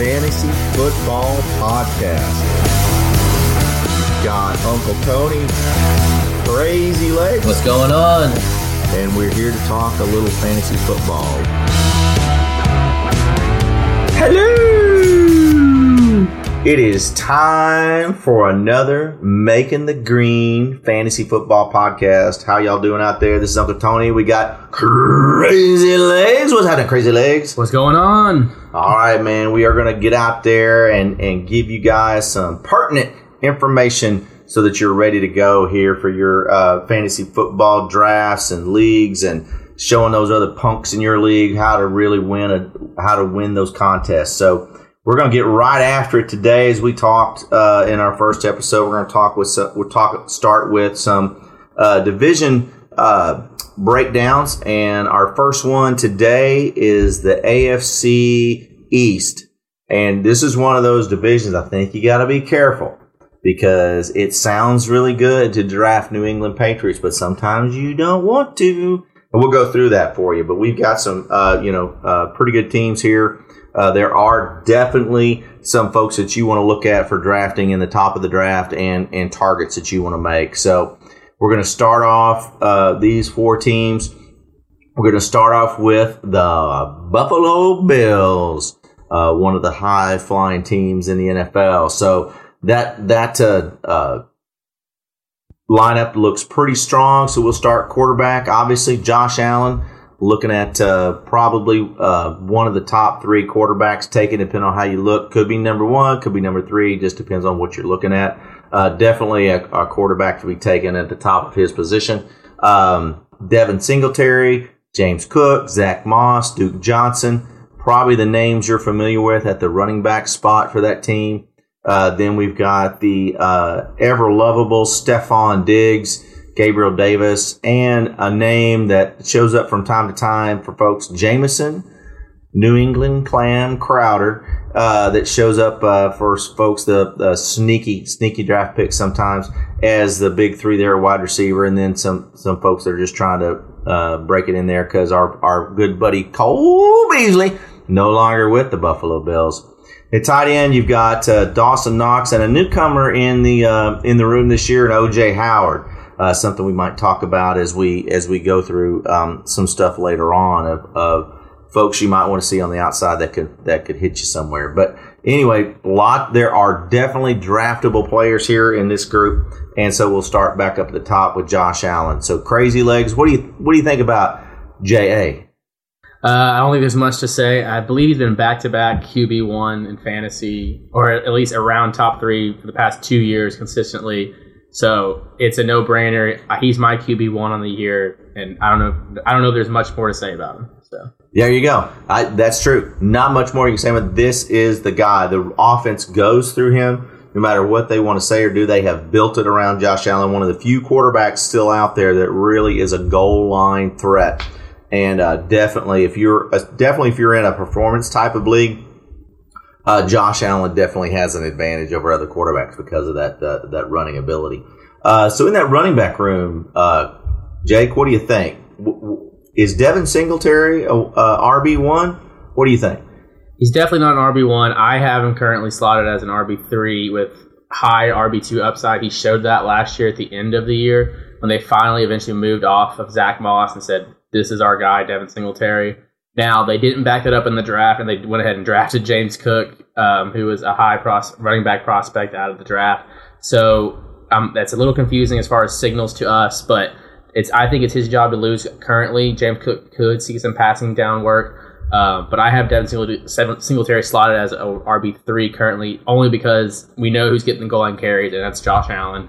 Fantasy Football Podcast. Got Uncle Tony, Crazy Legs, What's going on? and we're here to talk a little fantasy football. Hello! It is time for another Making the Green Fantasy Football Podcast. How y'all doing out there? This is Uncle Tony. We got Crazy Legs. What's happening, Crazy Legs? What's going on? All right, man. We are going to get out there and, and give you guys some pertinent information so that you're ready to go here for your uh, fantasy football drafts and leagues and showing those other punks in your league how to really win a, how to win those contests. So we're going to get right after it today as we talked uh, in our first episode. We're going to talk with some, we'll talk start with some uh, division uh, breakdowns, and our first one today is the AFC East, and this is one of those divisions. I think you got to be careful because it sounds really good to draft New England Patriots, but sometimes you don't want to. And we'll go through that for you. But we've got some, uh, you know, uh, pretty good teams here. Uh, there are definitely some folks that you want to look at for drafting in the top of the draft and and targets that you want to make. So we're going to start off uh, these four teams. We're going to start off with the Buffalo Bills, uh, one of the high flying teams in the NFL. So that that uh, uh, lineup looks pretty strong. So we'll start quarterback. Obviously, Josh Allen. Looking at uh, probably uh, one of the top three quarterbacks taken, depending on how you look. Could be number one, could be number three. Just depends on what you're looking at. Uh, definitely a, a, quarterback to be taken at the top of his position. Um, Devin Singletary, James Cook, Zach Moss, Duke Johnson. Probably the names you're familiar with at the running back spot for that team. Uh, then we've got the uh, ever lovable Stefon Diggs, Gabriel Davis, and a name that shows up from time to time for folks, Jamison, New England Clan Crowder, uh, that shows up uh, for folks, the, the, sneaky, sneaky draft pick sometimes as the big three there, wide receiver, and then some some folks that are just trying to uh, break it in there because our our good buddy Cole Beasley no longer with the Buffalo Bills. At tight end, you've got uh, Dawson Knox and a newcomer in the uh, in the room this year, and OJ Howard. Uh, something we might talk about as we as we go through um, some stuff later on of, of folks you might want to see on the outside that could that could hit you somewhere. But anyway, lot there are definitely draftable players here in this group, and so we'll start back up at the top with Josh Allen. So crazy legs. What do you what do you think about J.A.? Uh, I don't think there's much to say. I believe he's been back to back QB one in fantasy, or at least around top three for the past two years consistently. So it's a no brainer. He's my QB one on the year, and I don't know. I don't know if there's much more to say about him. So there you go. I, that's true. Not much more you can say, but this is the guy. The offense goes through him. No matter what they want to say or do, they have built it around Josh Allen, one of the few quarterbacks still out there that really is a goal line threat. And uh, definitely, if you're uh, definitely if you're in a performance type of league, uh, Josh Allen definitely has an advantage over other quarterbacks because of that that running ability. Uh, so in that running back room, uh, Jake, what do you think? Is Devin Singletary a RB one? What do you think? He's definitely not an RB one. I have him currently slotted as an RB three with high RB two upside. He showed that last year at the end of the year when they finally eventually moved off of Zach Moss and said, "This is our guy, Devin Singletary." Now they didn't back it up in the draft, and they went ahead and drafted James Cook, um, who was a high pros- running back prospect out of the draft. So um, that's a little confusing as far as signals to us, but it's I think it's his job to lose currently. James Cook could see some passing down work. Uh, but I have Devin Singletary slotted as RB three currently, only because we know who's getting the goal line carries, and that's Josh Allen.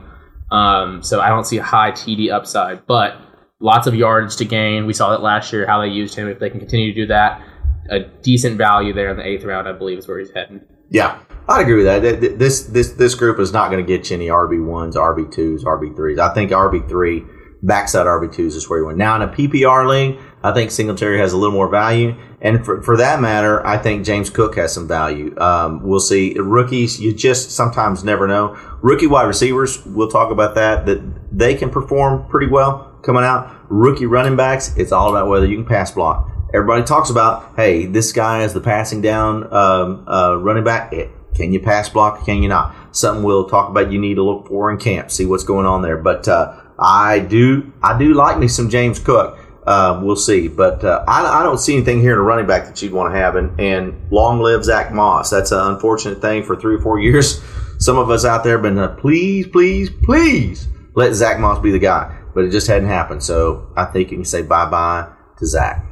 Um, so I don't see a high TD upside, but lots of yardage to gain. We saw that last year how they used him. If they can continue to do that, a decent value there in the eighth round. I believe is where he's heading. Yeah, I agree with that. This this this group is not going to get you any RB ones, RB twos, RB threes. I think RB three backside RB twos is where you went. Now in a PPR league, I think Singletary has a little more value, and for, for that matter, I think James Cook has some value. Um, we'll see. Rookies, you just sometimes never know. Rookie wide receivers, we'll talk about that. That they can perform pretty well coming out. Rookie running backs, it's all about whether you can pass block. Everybody talks about, hey, this guy is the passing down um, uh, running back. It, Can you pass block? Can you not? Something we'll talk about. You need to look for in camp, see what's going on there. But uh, I do, I do like me some James Cook. Uh, we'll see, but uh, I, I, don't see anything here in a running back that you'd want to have. And, and long live Zach Moss. That's an unfortunate thing for three or four years. Some of us out there have been, uh, please, please, please let Zach Moss be the guy, but it just hadn't happened. So I think you can say bye bye to Zach.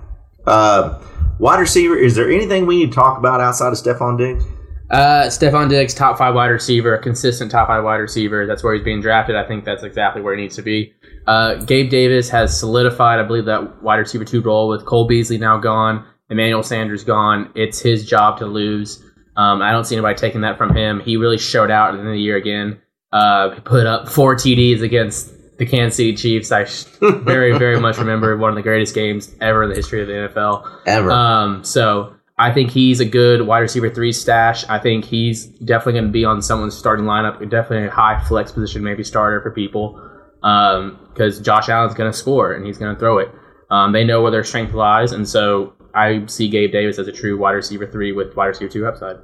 Uh, wide receiver, is there anything we need to talk about outside of Stefon Diggs? Uh, Stefon Diggs, top five wide receiver, consistent top five wide receiver. That's where he's being drafted. I think that's exactly where he needs to be. Uh, Gabe Davis has solidified, I believe, that wide receiver two role with Cole Beasley now gone, Emmanuel Sanders gone. It's his job to lose. Um, I don't see anybody taking that from him. He really showed out at the the year again. Uh, he put up four TDs against the Kansas City Chiefs. I very, very much remember one of the greatest games ever in the history of the NFL. Ever. Um, so I think he's a good wide receiver three stash. I think he's definitely going to be on someone's starting lineup. Definitely a high flex position, maybe starter for people. Because um, Josh Allen's going to score and he's going to throw it. Um, they know where their strength lies, and so I see Gabe Davis as a true wide receiver three with wide receiver two upside.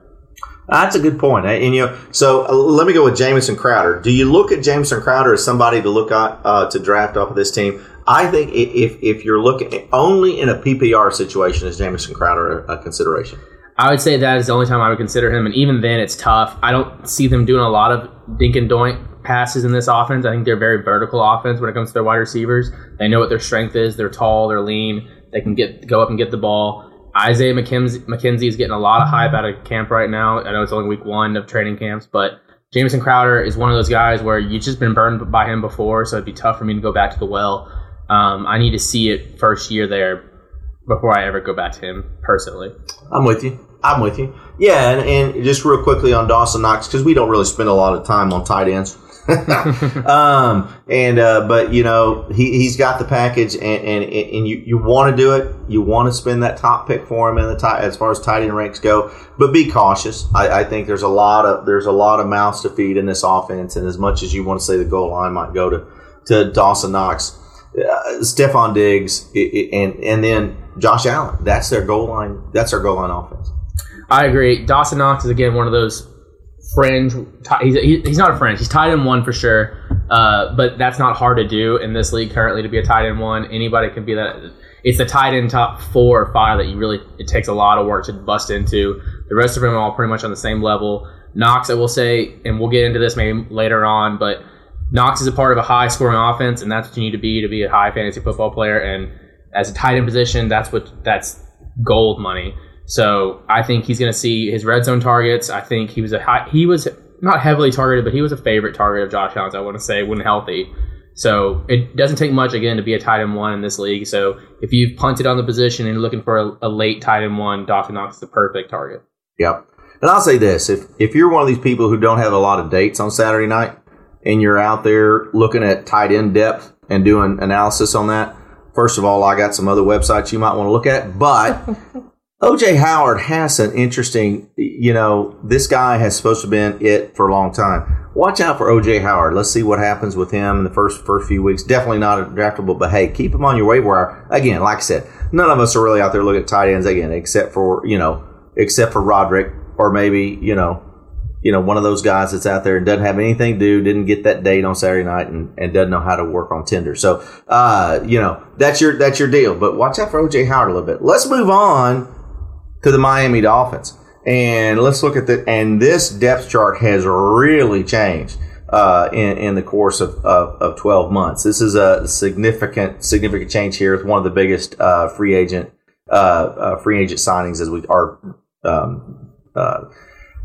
That's a good point. And you know, so uh, let me go with Jamison Crowder. Do you look at Jamison Crowder as somebody to look at uh, to draft off of this team? I think if if you're looking only in a PPR situation, is Jamison Crowder a, a consideration? I would say that is the only time I would consider him, and even then, it's tough. I don't see them doing a lot of dink and doink passes in this offense. I think they're very vertical offense when it comes to their wide receivers. They know what their strength is. They're tall. They're lean. They can get go up and get the ball. Isaiah McKenzie, McKenzie is getting a lot of hype out of camp right now. I know it's only week one of training camps, but Jamison Crowder is one of those guys where you've just been burned by him before, so it'd be tough for me to go back to the well. Um, I need to see it first year there before I ever go back to him personally. I'm with you. I'm with you. Yeah, and, and just real quickly on Dawson Knox because we don't really spend a lot of time on tight ends. um, and uh, but you know he he's got the package, and and, and you, you want to do it. You want to spend that top pick for him in the as far as tight end ranks go. But be cautious. I, I think there's a lot of there's a lot of mouths to feed in this offense, and as much as you want to say the goal line might go to to Dawson Knox, uh, Stefon Diggs, it, it, and and then Josh Allen. That's their goal line. That's their goal line offense. I agree. Dawson Knox is again one of those fringe. He's, he's not a fringe. He's tight end one for sure. Uh, but that's not hard to do in this league currently to be a tight end one. Anybody can be that. It's the tight end top four or five that you really it takes a lot of work to bust into. The rest of them are all pretty much on the same level. Knox, I will say, and we'll get into this maybe later on, but Knox is a part of a high scoring offense, and that's what you need to be to be a high fantasy football player. And as a tight end position, that's what that's gold money. So I think he's going to see his red zone targets. I think he was a high, he was not heavily targeted, but he was a favorite target of Josh Allen's. I want to say when healthy. So it doesn't take much again to be a tight end one in this league. So if you've punted on the position and you're looking for a, a late tight end one, Dawson Knox is the perfect target. Yep. And I'll say this: if if you're one of these people who don't have a lot of dates on Saturday night, and you're out there looking at tight end depth and doing analysis on that, first of all, I got some other websites you might want to look at, but OJ Howard has an interesting, you know, this guy has supposed to have been it for a long time. Watch out for OJ Howard. Let's see what happens with him in the first first few weeks. Definitely not a draftable, but hey, keep him on your waiver wire. Again, like I said, none of us are really out there looking at tight ends again, except for you know, except for Roderick or maybe you know, you know, one of those guys that's out there and doesn't have anything to do, didn't get that date on Saturday night, and, and doesn't know how to work on Tinder. So, uh, you know, that's your that's your deal. But watch out for OJ Howard a little bit. Let's move on to the Miami Dolphins. And let's look at the and this depth chart has really changed uh, in in the course of, of, of, 12 months. This is a significant significant change here. It's one of the biggest uh, free agent uh, uh free agent signings as we are um, uh,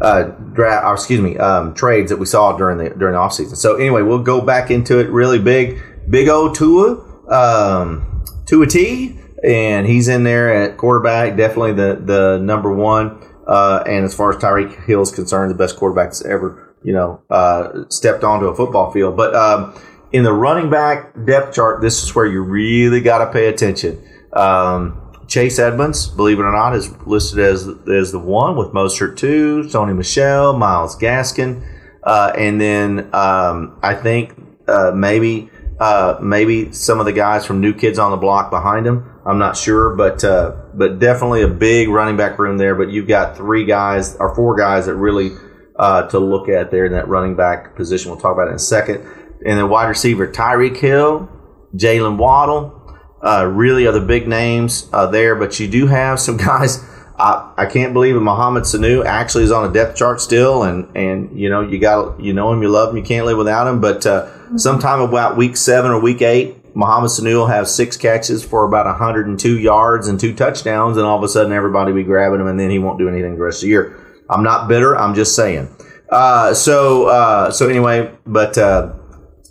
uh, draft. Or excuse me, um, trades that we saw during the during the offseason. So anyway, we'll go back into it really big. Big O Tua um, Tua T and he's in there at quarterback, definitely the the number one. Uh, and as far as Tyreek Hill is concerned, the best quarterback that's ever you know uh, stepped onto a football field. But um, in the running back depth chart, this is where you really got to pay attention. Um, Chase Edmonds, believe it or not, is listed as as the one with Mostert two, Sony Michel, Myles Gaskin, uh, and then um, I think uh, maybe uh, maybe some of the guys from New Kids on the Block behind him. I'm not sure, but uh, but definitely a big running back room there. But you've got three guys or four guys that really uh, to look at there in that running back position. We'll talk about it in a second. And then wide receiver Tyreek Hill, Jalen Waddle, uh, really are the big names uh, there. But you do have some guys. I, I can't believe it. Mohamed Sanu actually is on a depth chart still, and and you know you got you know him, you love him, you can't live without him. But uh, sometime about week seven or week eight, Mohamed Sanu will have six catches for about 102 yards and two touchdowns, and all of a sudden everybody be grabbing him, and then he won't do anything the rest of the year. I'm not bitter. I'm just saying. Uh, so uh, so anyway, but uh,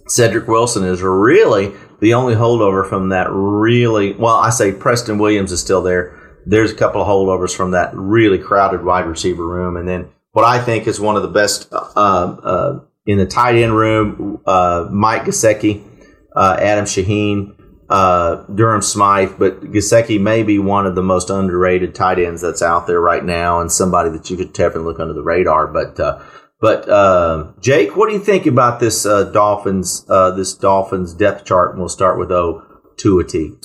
Cedric Wilson is really the only holdover from that really well. I say Preston Williams is still there. There's a couple of holdovers from that really crowded wide receiver room, and then what I think is one of the best uh, uh, in the tight end room, uh, Mike Gesicki, Adam Shaheen, uh, Durham Smythe, but Gesicki may be one of the most underrated tight ends that's out there right now, and somebody that you could definitely look under the radar. But uh, but uh, Jake, what do you think about this uh, Dolphins uh, this Dolphins depth chart? And we'll start with O to a T.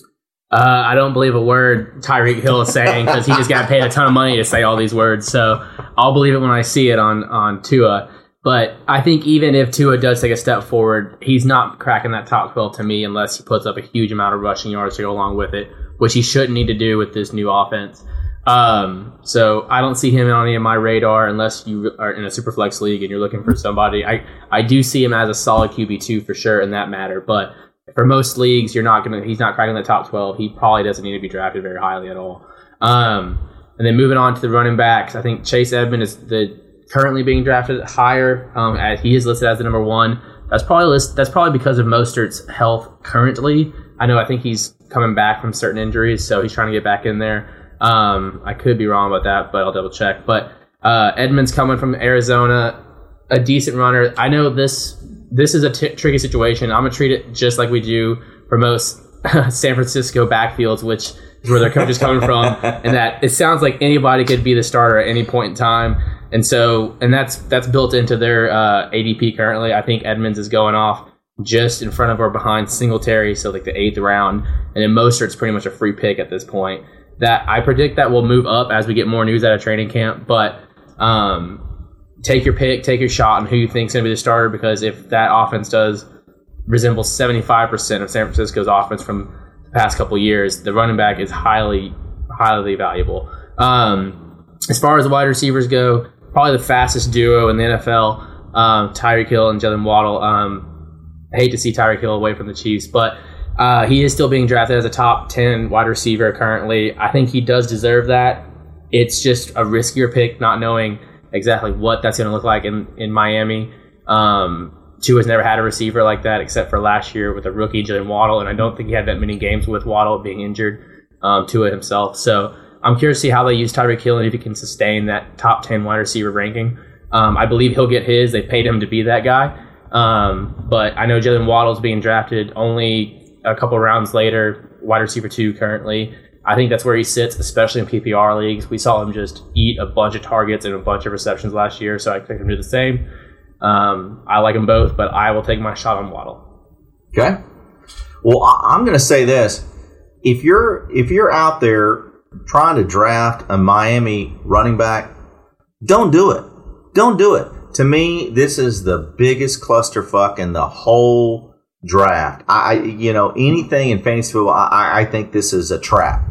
Uh, I don't believe a word Tyreek Hill is saying because he just got paid a ton of money to say all these words. So I'll believe it when I see it on on Tua. But I think even if Tua does take a step forward, he's not cracking that top 12 to me unless he puts up a huge amount of rushing yards to go along with it, which he shouldn't need to do with this new offense. Um, so I don't see him on any of my radar unless you are in a super flex league and you're looking for somebody. I, I do see him as a solid QB two for sure in that matter, but for most leagues, you're not gonna he's not cracking the top twelve. He probably doesn't need to be drafted very highly at all. Um, and then moving on to the running backs, I think Chase Edmond is the currently being drafted higher. Um, as he is listed as the number one. That's probably list, that's probably because of Mostert's health currently. I know I think he's coming back from certain injuries, so he's trying to get back in there. Um, I could be wrong about that, but I'll double check. But uh, Edmonds coming from Arizona, a decent runner. I know this this is a t- tricky situation. I'm gonna treat it just like we do for most San Francisco backfields, which where their coach is coming from, and that it sounds like anybody could be the starter at any point in time. And so, and that's that's built into their uh, ADP currently. I think Edmonds is going off just in front of or behind Singletary, so like the eighth round, and in then Mostert's pretty much a free pick at this point. That I predict that will move up as we get more news out of training camp. But um, take your pick, take your shot on who you think is going to be the starter, because if that offense does resemble 75% of San Francisco's offense from past couple years, the running back is highly, highly valuable. Um, as far as wide receivers go, probably the fastest duo in the NFL. Um, Tyreek Hill and Jalen Waddle. Um, I hate to see Tyreek Hill away from the Chiefs, but uh, he is still being drafted as a top 10 wide receiver currently. I think he does deserve that. It's just a riskier pick, not knowing exactly what that's going to look like in, in Miami. Um, Tua has never had a receiver like that except for last year with a rookie, Jalen Waddle, and I don't think he had that many games with Waddle being injured, um, Tua himself. So I'm curious to see how they use Tyreek Hill and if he can sustain that top 10 wide receiver ranking. Um, I believe he'll get his. They paid him to be that guy. Um, but I know Jalen Waddle's being drafted only a couple rounds later, wide receiver two currently. I think that's where he sits, especially in PPR leagues. We saw him just eat a bunch of targets and a bunch of receptions last year, so I expect him to do the same. Um, I like them both, but I will take my shot on Waddle. Okay. Well, I'm going to say this: if you're if you're out there trying to draft a Miami running back, don't do it. Don't do it. To me, this is the biggest clusterfuck in the whole draft. I, you know, anything in fantasy football, I, I think this is a trap.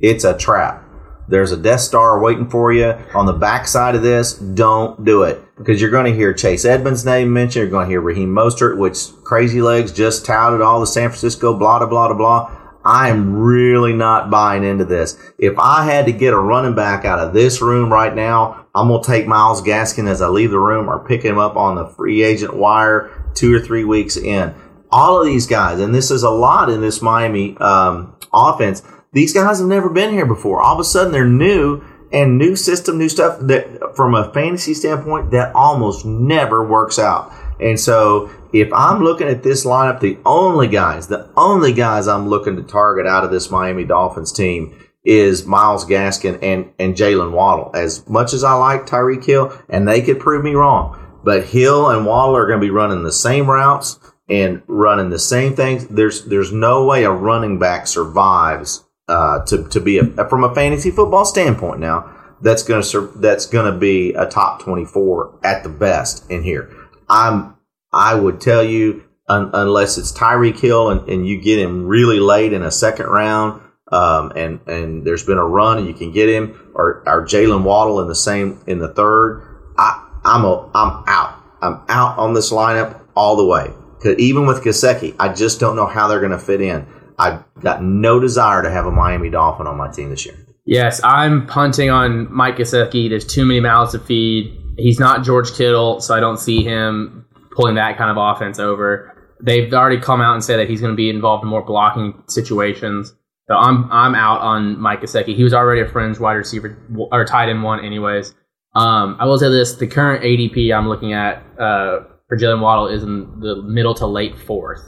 It's a trap. There's a Death Star waiting for you on the backside of this. Don't do it because you're going to hear Chase Edmonds' name mentioned. You're going to hear Raheem Mostert, which Crazy Legs just touted all the San Francisco blah blah blah blah. I am really not buying into this. If I had to get a running back out of this room right now, I'm going to take Myles Gaskin as I leave the room or pick him up on the free agent wire two or three weeks in. All of these guys, and this is a lot in this Miami um, offense, These guys have never been here before. All of a sudden, they're new and new system, new stuff that from a fantasy standpoint, that almost never works out. And so if I'm looking at this lineup, the only guys, the only guys I'm looking to target out of this Miami Dolphins team is Myles Gaskin and, and Jalen Waddle. As much as I like Tyreek Hill, and they could prove me wrong, but Hill and Waddle are going to be running the same routes and running the same things. There's there's no way a running back survives uh, to to be a, from a fantasy football standpoint. Now that's going to that's going to be a top twenty four at the best in here. I'm I would tell you un, unless it's Tyreek Hill and, and you get him really late in a second round um, and and there's been a run and you can get him, or, or Jalen Waddle in the same in the third. I I'm a I'm out. I'm out on this lineup all the way. Even with Gesicki, I just don't know how they're going to fit in. I've got no desire to have a Miami Dolphin on my team this year. Yes, I'm punting on Mike Gesicki. There's too many mouths to feed. He's not George Kittle, so I don't see him pulling that kind of offense over. They've already come out and said that he's going to be involved in more blocking situations. So I'm I'm out on Mike Gesicki. He was already a fringe wide receiver or tight end one, anyways. Um, I will say this: the current ADP I'm looking at uh, for Jalen Waddle is in the middle to late fourth.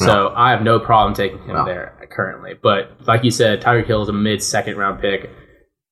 So no. I have no problem taking him no. there currently. But like you said, Tyreek Hill is a mid second round pick.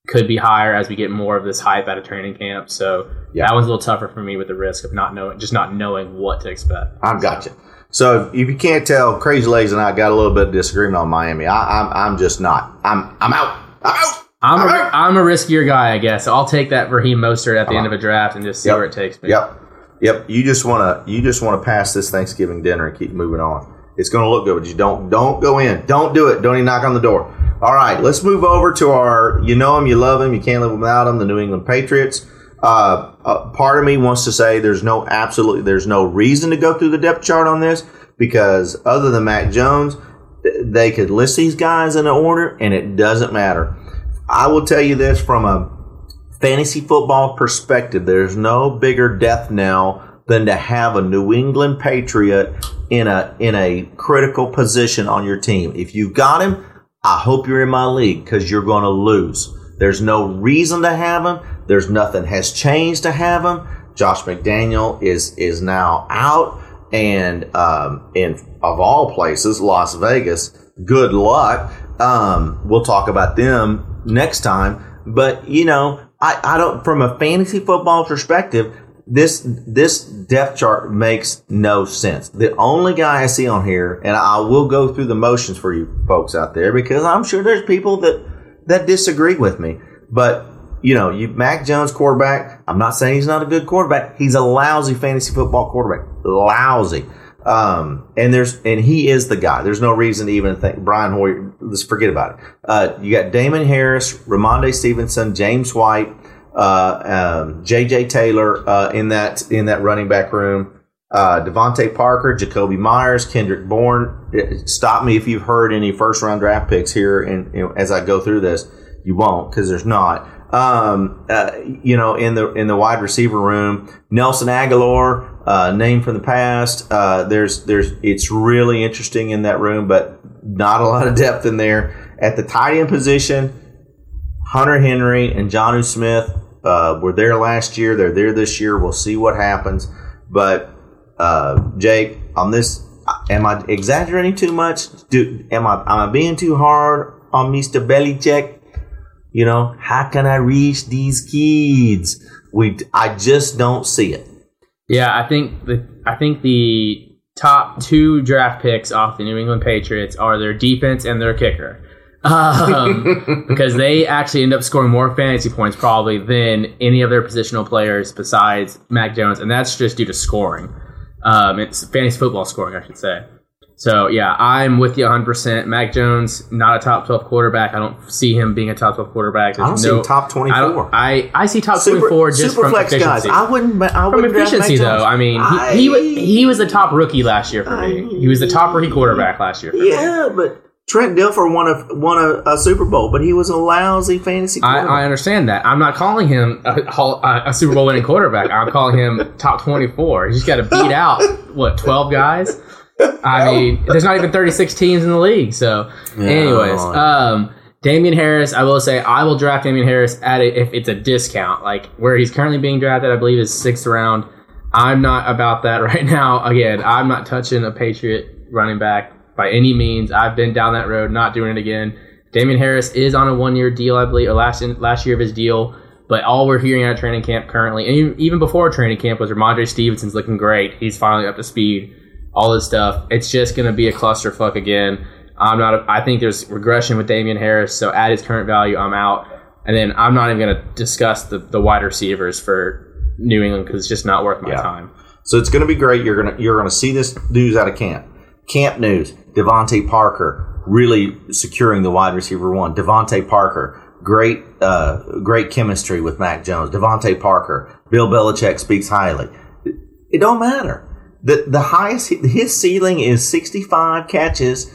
Could be higher as we get more of this hype out of training camp. So yeah. that one's a little tougher for me with the risk of not knowing, just not knowing what to expect. I've got you. So if you can't tell, Crazy Legs and I got a little bit of disagreement on Miami. I, am I'm, I'm just not. I'm I'm out. I'm out. I'm, I'm, a, out. I'm a riskier guy, I guess. So I'll take that Raheem Mostert at the end of a draft and just see yep. where it takes me. Yep. Yep. You just want to you just want to pass this Thanksgiving dinner and keep moving on. It's going to look good, but you don't don't go in. Don't do it. Don't even knock on the door. All right, let's move over to our you know them, you love them, you can't live without them, the New England Patriots. Uh, uh, part of me wants to say there's no absolutely there's no reason to go through the depth chart on this because other than Mac Jones, they could list these guys in an order and it doesn't matter. I will tell you this from a fantasy football perspective, there's no bigger death knell than to have a New England Patriot in a in a critical position on your team. If you've got him, I hope you're in my league because you're going to lose. There's no reason to have him. There's nothing has changed to have him. Josh McDaniel is is now out and um, in of all places, Las Vegas. Good luck. Um, we'll talk about them next time. But you know, I, I don't from a fantasy football perspective, this this depth chart makes no sense. The only guy I see on here, and I will go through the motions for you folks out there because I'm sure there's people that that disagree with me. But you know, you Mac Jones quarterback. I'm not saying he's not a good quarterback. He's a lousy fantasy football quarterback. Lousy. Um, and there's and he is the guy. There's no reason to even think Brian Hoyer. Let's forget about it. Uh, you got Damien Harris, Rhamondre Stevenson, James White, um, J.J. Taylor uh, in that in that running back room. Uh, DeVante Parker, Jakobi Meyers, Kendrick Bourne. Stop me if you've heard any first round draft picks here, and you know, as I go through this, you won't because there's not um, uh, you know, in the in the wide receiver room. Nelson Agholor, uh, name from the past. Uh, there's there's it's really interesting in that room, but not a lot of depth in there. At the tight end position, Hunter Henry and Jonnu Smith uh, were there last year. They're there this year. We'll see what happens. But uh, Jake, on this, am I exaggerating too much? Do am I am I being too hard on Mister Belichick? You know, how can I reach these kids? We, I just don't see it. Yeah, I think the I think the top two draft picks off the New England Patriots are their defense and their kicker. Um, because they actually end up scoring more fantasy points probably than any of their positional players besides Mac Jones, and that's just due to scoring. Um, it's fantasy football scoring, I should say. So yeah, I'm with you 100. percent Mac Jones, not a top 12 quarterback. I don't see him being a top 12 quarterback. There's I don't no, see top 24. I, I, I see top super, 24 just super from flex efficiency. guys. I wouldn't. I wouldn't from efficiency though. I mean, I, he, he, he was the top rookie last year for me. He was the top rookie quarterback last year. yeah, me. Yeah, but. Trent Dilfer won a won a, a, Super Bowl, but he was a lousy fantasy. I, I, understand that. I'm not calling him a, a, a Super Bowl winning quarterback. I'm calling him top 24. He's just got to beat out what 12 guys. I mean, there's not even 36 teams in the league. So, anyways, um, Damien Harris, I will say, I will draft Damien Harris at a, if it's a discount, like where he's currently being drafted. I believe is sixth round. I'm not about that right now. Again, I'm not touching a Patriot running back by any means. I've been down that road, not doing it again. Damien Harris is on a one year deal, I believe, or last last year of his deal. But all we're hearing out of training camp currently, and even before training camp, was Rhamondre Stevenson's looking great. He's finally up to speed. All this stuff. It's just going to be a clusterfuck again. I'm not. A, I think there's regression with Damien Harris. So at his current value, I'm out. And then I'm not even going to discuss the, the wide receivers for New England because it's just not worth my Yeah. time. So it's going to be great. You're to you're going to see this news out of camp. Camp news: DeVante Parker really securing the wide receiver one. DeVante Parker, great uh, great chemistry with Mac Jones. DeVante Parker, Bill Belichick speaks highly. It, don't matter. the The highest his ceiling is 65 catches,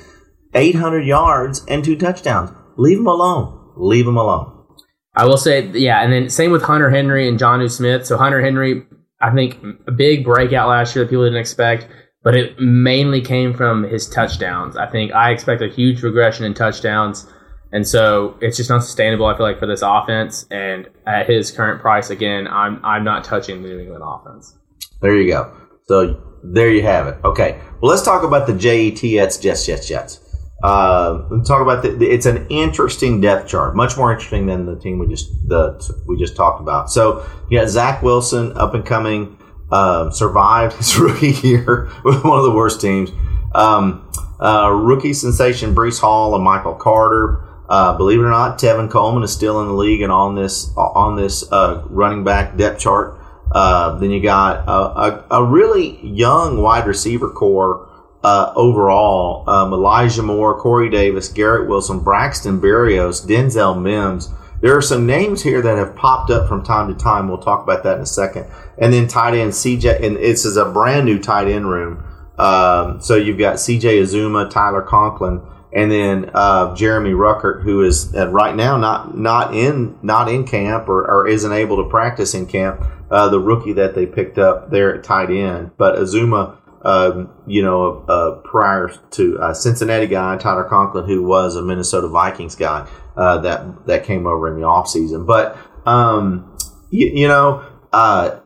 800 yards, and two touchdowns. Leave him alone. Leave him alone. I will say, yeah, and then same with Hunter Henry and Jonnu Smith. So Hunter Henry, I think a big breakout last year that people didn't expect, but it mainly came from his touchdowns. I think I expect a huge regression in touchdowns, and so it's just not sustainable. I feel like for this offense, and at his current price, again, I'm I'm not touching the New England offense. There you go. So there you have it. Okay. Well, let's talk about the JETS Jets, Jets, Jets. Uh, let's talk about the- It's an interesting depth chart, much more interesting than the team we just the we just talked about. So you got Zach Wilson, up and coming, uh, survived his rookie year with one of the worst teams. Um, uh, rookie sensation Breece Hall and Michael Carter. Uh, believe it or not, Tevin Coleman is still in the league and on this on this uh, running back depth chart. Uh, then you got a, a, a really young wide receiver corps uh, overall. Um, Elijah Moore, Corey Davis, Garrett Wilson, Braxton Berrios, Denzel Mims. There are some names here that have popped up from time to time. We'll talk about that in a second. And then tight end CJ, and this is a brand new tight end room. Um, so you've got CJ Uzomah, Tyler Conklin, and then uh, Jeremy Ruckert, who is uh, right now not not in not in camp or, or isn't able to practice in camp. Uh, the rookie that they picked up there at tight end, but Uzomah, um, you know, uh, prior to uh, Cincinnati guy Tyler Conklin, who was a Minnesota Vikings guy uh, that that came over in the offseason. But um, you, you know, uh,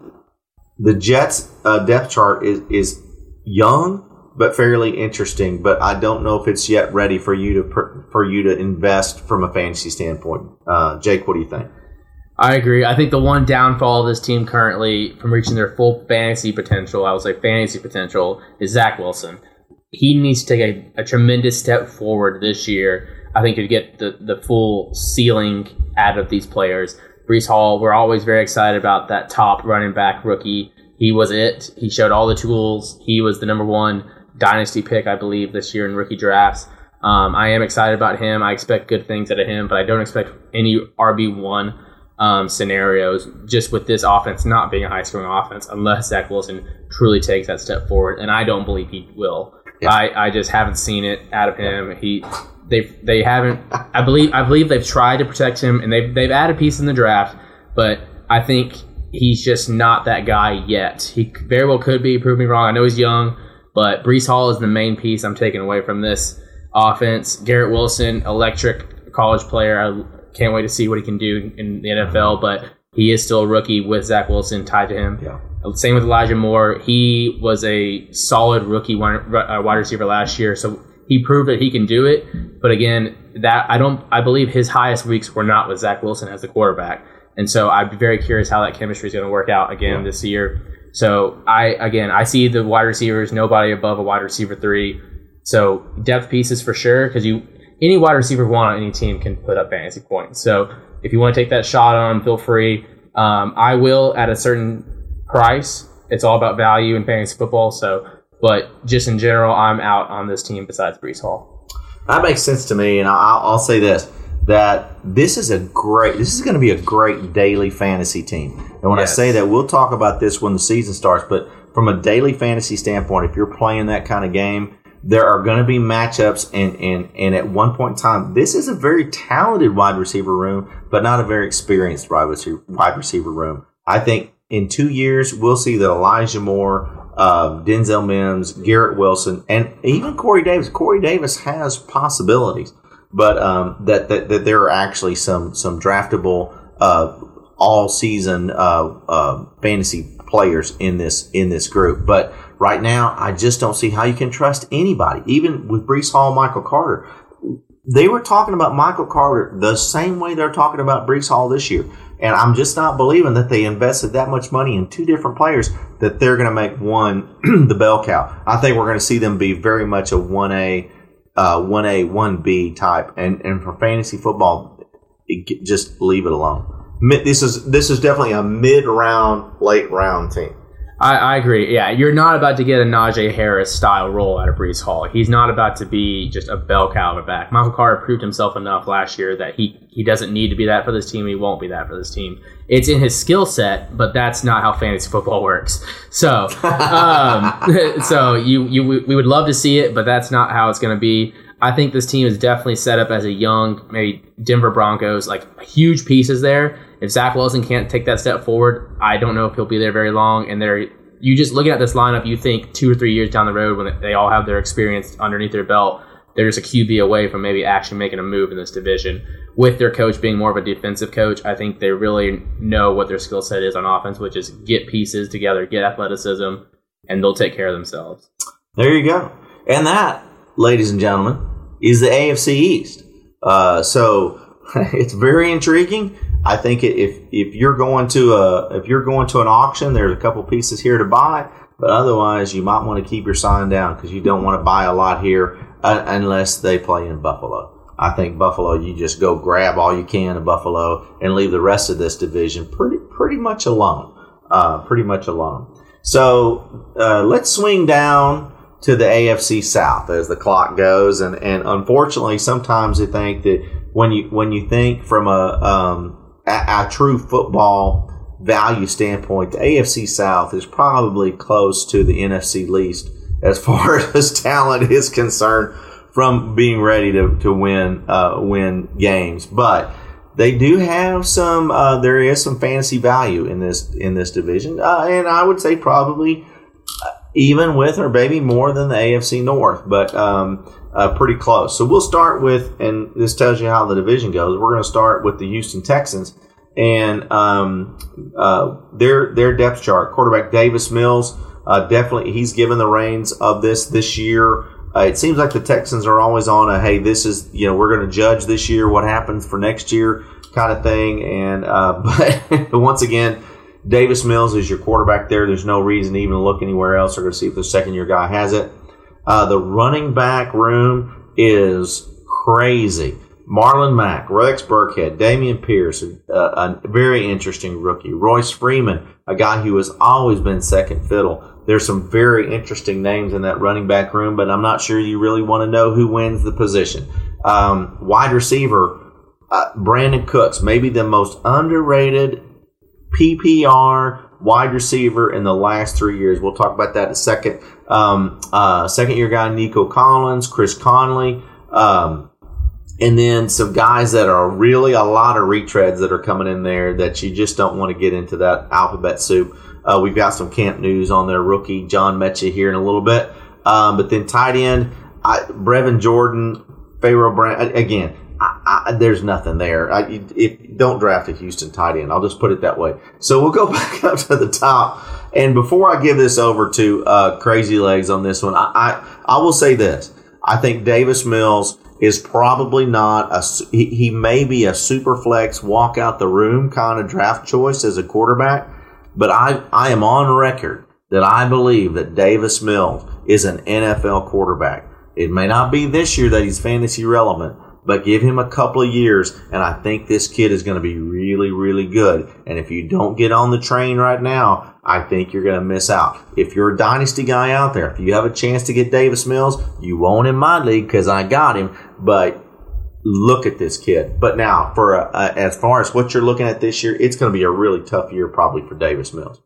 the Jets uh, depth chart is is young but fairly interesting. But I don't know if it's yet ready for you to per, for you to invest from a fantasy standpoint. Uh, Jake, what do you think? I agree. I think the one downfall of this team currently from reaching their full fantasy potential, I would say fantasy potential, is Zach Wilson. He needs to take a, a tremendous step forward this year. I think to get the, the full ceiling out of these players. Breece Hall, we're always very excited about that top running back rookie. He was it. He showed all the tools. He was the number one dynasty pick, I believe, this year in rookie drafts. Um, I am excited about him. I expect good things out of him, but I don't expect any RB one um, scenarios just with this offense not being a high scoring offense unless Zach Wilson truly takes that step forward, and I don't believe he will. Yeah. I, I just haven't seen it out of him. He they they haven't. I believe I believe they've tried to protect him, and they've they've added pieces in the draft, but I think he's just not that guy yet. He very well could be. Prove me wrong. I know he's young, but Breece Hall is the main piece I'm taking away from this offense. Garrett Wilson, electric college player. I can't wait to see what he can do in the NFL, but he is still a rookie with Zach Wilson tied to him. Yeah. Same with Elijah Moore. He was a solid rookie uh, wide receiver last year, so he proved that he can do it. But again, that I don't. I believe his highest weeks were not with Zach Wilson as the quarterback, and so I'd be very curious how that chemistry is going to work out again Yeah. this year. So I again, I see the wide receivers, nobody above a wide receiver three. So depth pieces for sure, because you any wide receiver one on any team can put up fantasy points. So if you want to take that shot on, feel free. Um, I will at a certain price. It's all about value in fantasy football. So, but just in general, I'm out on this team besides Breece Hall. That makes sense to me, and I'll, I'll say this: that this is a great, this is going to be a great daily fantasy team. And when Yes. I say that, we'll talk about this when the season starts. But from a daily fantasy standpoint, if you're playing that kind of game, there are going to be matchups, and and and at one point in time, this is a very talented wide receiver room, but not a very experienced wide receiver, wide receiver room. I think in two years, we'll see that Elijah Moore, um, Denzel Mims, Garrett Wilson, and even Corey Davis. Corey Davis has possibilities, but um, that, that that there are actually some some draftable uh, all season uh, uh, fantasy players in this in this group. But right now, I just don't see how you can trust anybody, even with Breece Hall, Michael Carter. They were talking about Michael Carter the same way they're talking about Breece Hall this year. And I'm just not believing that they invested that much money in two different players that they're going to make one the bell cow. I think we're going to see them be very much a 1A, uh, 1A, 1B type. And, and for fantasy football, it, just leave it alone. This is this is definitely a mid round, late round team. I, I, agree. Yeah, you're not about to get a Najee Harris style role out of Breece Hall. He's not about to be just a bell cow of a back. Michael Carter proved himself enough last year that he he doesn't need to be that for this team. He won't be that for this team. It's in his skill set, but that's not how fantasy football works. So, um, so you you we would love to see it, but that's not how it's going to be. I think this team is definitely set up as a young, maybe Denver Broncos, like huge pieces there if Zach Wilson can't take that step forward, I don't know if he'll be there very long. And they're you just looking at this lineup, you think two or three years down the road when they all have their experience underneath their belt, they're just a QB away from maybe actually making a move in this division. With their coach being more of a defensive coach, I think they really know what their skill set is on offense, which is get pieces together, get athleticism, and they'll take care of themselves. There you go. And that, ladies and gentlemen, is the AFC East. Uh, so it's very intriguing. I think if if you're going to a if you're going to an auction, there's a couple pieces here to buy, but otherwise you might want to keep your sign down because you don't want to buy a lot here uh, unless they play in Buffalo. I think Buffalo, you just go grab all you can of Buffalo and leave the rest of this division pretty pretty much alone, uh, pretty much alone. So uh, let's swing down to the AFC South as the clock goes, and and unfortunately, sometimes I think that when you when you think from a um, a, a true football value standpoint, the AFC South is probably close to the NFC least as far as talent is concerned from being ready to, to win uh, win games. But they do have some. Uh, there is some fantasy value in this in this division, uh, and I would say probably uh, even with or maybe more than the AFC North, but um, uh, pretty close. So we'll start with, and this tells you how the division goes. We're going to start with the Houston Texans and um, uh, their their depth chart. Quarterback Davis Mills, uh, definitely he's given the reins of this this year. Uh, it seems like the Texans are always on a hey, this is you know we're going to judge this year what happens for next year kind of thing. And uh, but once again. Davis Mills is your quarterback there. There's no reason to even look anywhere else or to see if the second year guy has it. Uh, the running back room is crazy. Marlon Mack, Rex Burkhead, Dameon Pierce, a, a, very interesting rookie. Royce Freeman, a guy who has always been second fiddle. There's some very interesting names in that running back room, but I'm not sure you really want to know who wins the position. Um, wide receiver, uh, Brandin Cooks, maybe the most underrated PPR wide receiver in the last three years. We'll talk about that in a second. Um, uh, second year guy Nico Collins, Chris Conley, um, and then some guys that are really a lot of retreads that are coming in there that you just don't want to get into that alphabet soup. Uh, we've got some camp news on their rookie John Metchie here in a little bit, um, but then tight end I, Brevin Jordan, Pharaoh Brown again. I, I, there's nothing there. if don't draft a Houston tight end, I'll just put it that way. So we'll go back up to the top. And before I give this over to uh, Crazy Legs on this one, I, I will say this: I think Davis Mills is probably not a he, he may be a super flex walk out the room kind of draft choice as a quarterback, but I I am on record that I believe that Davis Mills is an NFL quarterback. It may not be this year that he's fantasy relevant, but give him a couple of years, and I think this kid is going to be really, really good. And if you don't get on the train right now, I think you're going to miss out. If you're a dynasty guy out there, if you have a chance to get Davis Mills, you won't in my league because I got him. But look at this kid. But now, for a, a, as far as what you're looking at this year, it's going to be a really tough year probably for Davis Mills.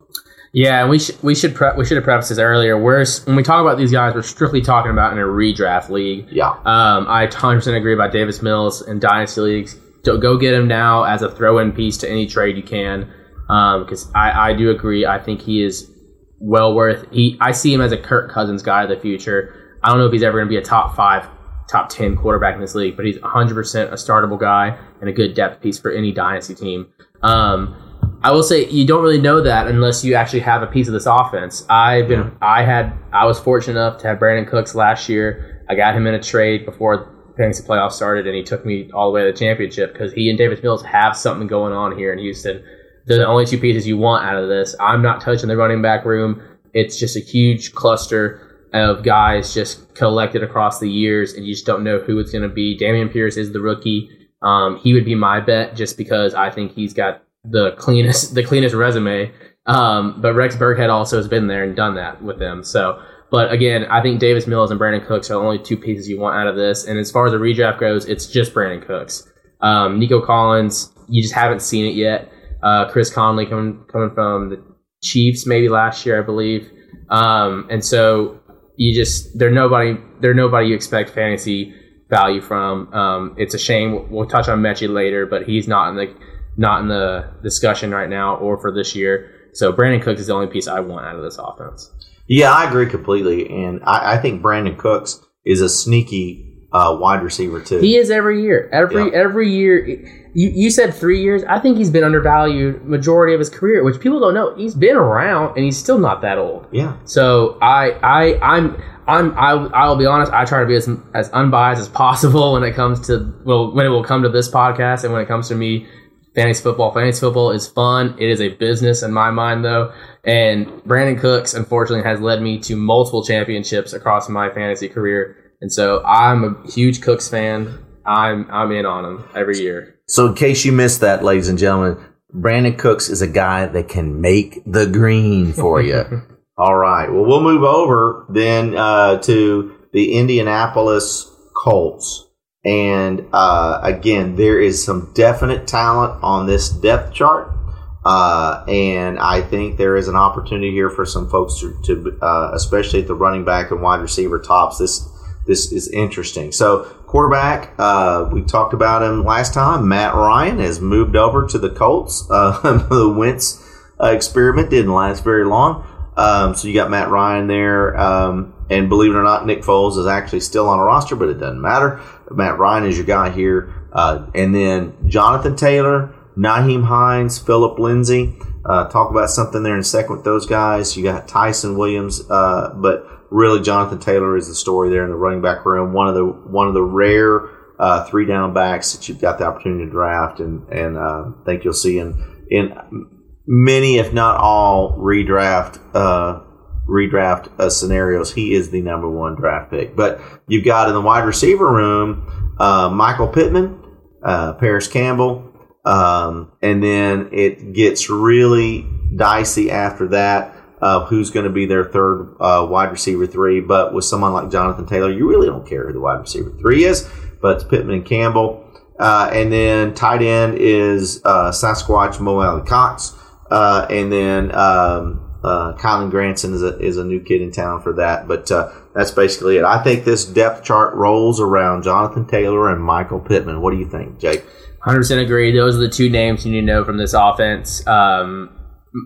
Yeah, and we should we should pre- we should have prefaced this earlier. We're when we talk about these guys, we're strictly talking about in a redraft league. Yeah, um, I 100 percent agree about Davis Mills in dynasty leagues. Go get him now as a throw-in piece to any trade you can, because um, I, I do agree. I think he is well worth. He I see him as a Kirk Cousins guy of the future. I don't know if he's ever going to be a top five top 10 quarterback in this league, but he's 100% a startable guy and a good depth piece for any dynasty team. Um, I will say you don't really know that unless you actually have a piece of this offense. I've been, yeah. I had, I was fortunate enough to have Brandin Cooks last year. I got him in a trade before fantasy playoffs started, and he took me all the way to the championship because he and Davis Mills have something going on here in Houston. They're the only two pieces you want out of this. I'm not touching the running back room. It's just a huge cluster of guys just collected across the years, and you just don't know who it's going to be. Dameon Pierce is the rookie. Um, he would be my bet just because I think he's got the cleanest the cleanest resume. Um, but Rex Burkhead also has been there and done that with them. So, but again, I think Davis Mills and Brandin Cooks are the only two pieces you want out of this. And as far as the redraft goes, it's just Brandin Cooks. Um, Nico Collins, you just haven't seen it yet. Uh, Chris Conley coming coming from the Chiefs maybe last year, I believe. Um, and so you just they're nobody they're nobody you expect fantasy value from. Um, it's a shame. We'll touch on Metchie later, but he's not in the not in the discussion right now or for this year. So Brandin Cooks is the only piece I want out of this offense. Yeah, I agree completely, and I, I think Brandin Cooks is a sneaky uh, wide receiver too. He is every year. Every yeah. every year. You, you said three years. I think he's been undervalued majority of his career, which people don't know. He's been around and he's still not that old. Yeah. So I I I'm I'm I I'll be honest. I try to be as as unbiased as possible when it comes to well when it will come to this podcast and when it comes to me fantasy football. Fantasy football is fun. It is a business in my mind, though. And Brandin Cooks, unfortunately, has led me to multiple championships across my fantasy career. And so I'm a huge Cooks fan. I'm I'm in on him every year. So in case you missed that, ladies and gentlemen, Brandin Cooks is a guy that can make the green for you. All right. Well, we'll move over then uh, to the Indianapolis Colts. And uh, again, there is some definite talent on this depth chart. Uh, and I think there is an opportunity here for some folks to, to uh, especially at the running back and wide receiver tops. This this is interesting. So quarterback, uh, we talked about him last time. Matt Ryan has moved over to the Colts. Uh, the Wentz uh, experiment didn't last very long. Um, so you got Matt Ryan there. Um, and believe it or not, Nick Foles is actually still on a roster, but it doesn't matter. Matt Ryan is your guy here. Uh, and then Jonathan Taylor, Nyheim Hines, Philip Lindsay. Uh, talk about something there in a second with those guys. You got Ty'Son Williams, uh, but really Jonathan Taylor is the story there in the running back room. One of the one of the rare uh, three down backs that you've got the opportunity to draft, and and uh, I think you'll see in in many, if not all, redraft uh, redraft uh, scenarios, he is the number one draft pick. But you've got in the wide receiver room uh, Michael Pittman, uh, Parris Campbell, um, and then it gets really dicey after that. Uh, who's going to be their third uh, wide receiver three? But with someone like Jonathan Taylor, you really don't care who the wide receiver three is. But it's Pittman and Campbell. Uh, and then tight end is Sasquatch Mo Alie-Cox. and then um, uh, Kylen Granson is a, is a new kid in town for that, but uh, that's basically it. I think this depth chart rolls around Jonathan Taylor and Michael Pittman. What do you think, Jake? 100% agree. Those are the two names you need to know from this offense. Um,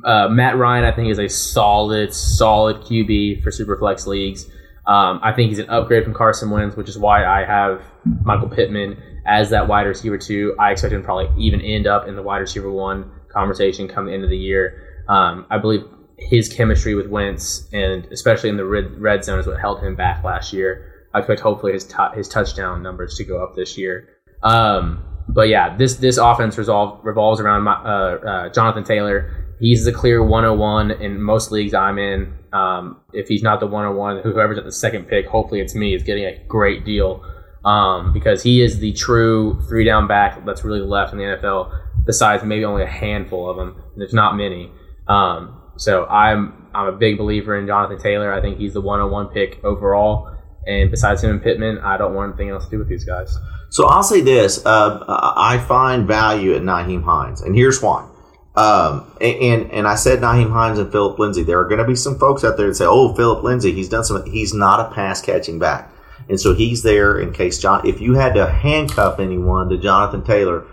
uh, Matt Ryan, I think, is a solid, solid QB for Superflex leagues. Um, I think he's an upgrade from Carson Wentz, which is why I have Michael Pittman as that wide receiver two. I expect him to probably even end up in the wide receiver one conversation come the end of the year. Um, I believe his chemistry with Wentz, and especially in the red, red zone, is what held him back last year. I expect hopefully his t- his touchdown numbers to go up this year. Um, but yeah, this this offense resolve, revolves around my, uh, uh, Jonathan Taylor. He's the clear 101 in most leagues I'm in. Um, if he's not the 101, whoever's at the second pick, hopefully it's me, is getting a great deal um, because he is the true three down back that's really left in the NFL. Besides maybe only a handful of them, there's not many. Um, so I'm I'm a big believer in Jonathan Taylor. I think he's the 101 pick overall. And besides him and Pittman, I don't want anything else to do with these guys. So I'll say this: uh, I find value at Nyheim Hines, and here's why. Um, and and I said Nyheim Hines and Philip Lindsay. There are going to be some folks out there that say, "Oh, Philip Lindsay, he's done some. He's not a pass catching back." And so he's there in case John. If you had to handcuff anyone to Jonathan Taylor,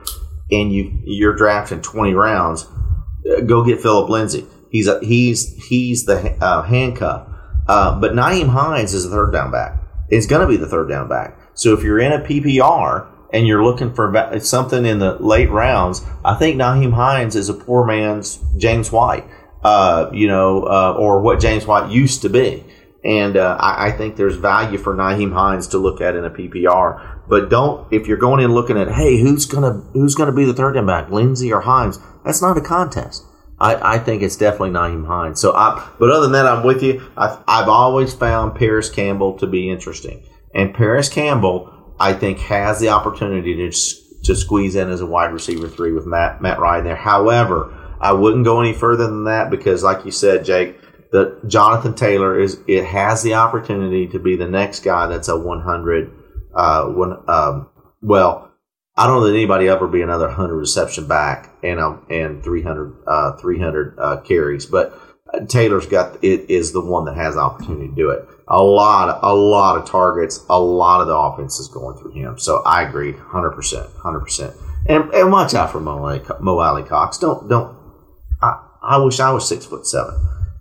and you you're drafting 20 rounds, uh, go get Philip Lindsay. He's a, he's he's the uh, handcuff. Uh, but Nyheim Hines is the third down back. It's going to be the third down back. So if you're in a PPR and you're looking for something in the late rounds, I think Nyheim Hines is a poor man's James White, uh, you know, uh, or what James White used to be. And uh, I, I, think there's value for Nyheim Hines to look at in a PPR. But don't if you're going in looking at hey who's gonna who's gonna be the third down back Lindsay or Hines that's not a contest. I, I think it's definitely Nyheim Hines. So I but other than that I'm with you. I've, I've always found Parris Campbell to be interesting, and Parris Campbell I think has the opportunity to to squeeze in as a wide receiver three with Matt Matt Ryan there. However, I wouldn't go any further than that because like you said, Jake that Jonathan Taylor is it has the opportunity to be the next guy that's a 100 uh one um well I don't know that anybody ever be another 100 reception back and um and 300 uh 300 uh, carries but uh, Taylor's got it is the one that has the opportunity to do it a lot of, a lot of targets a lot of the offense is going through him so I agree 100% 100% and and watch out for Mo, Mo Alie-Cox don't don't I, I wish I was six foot seven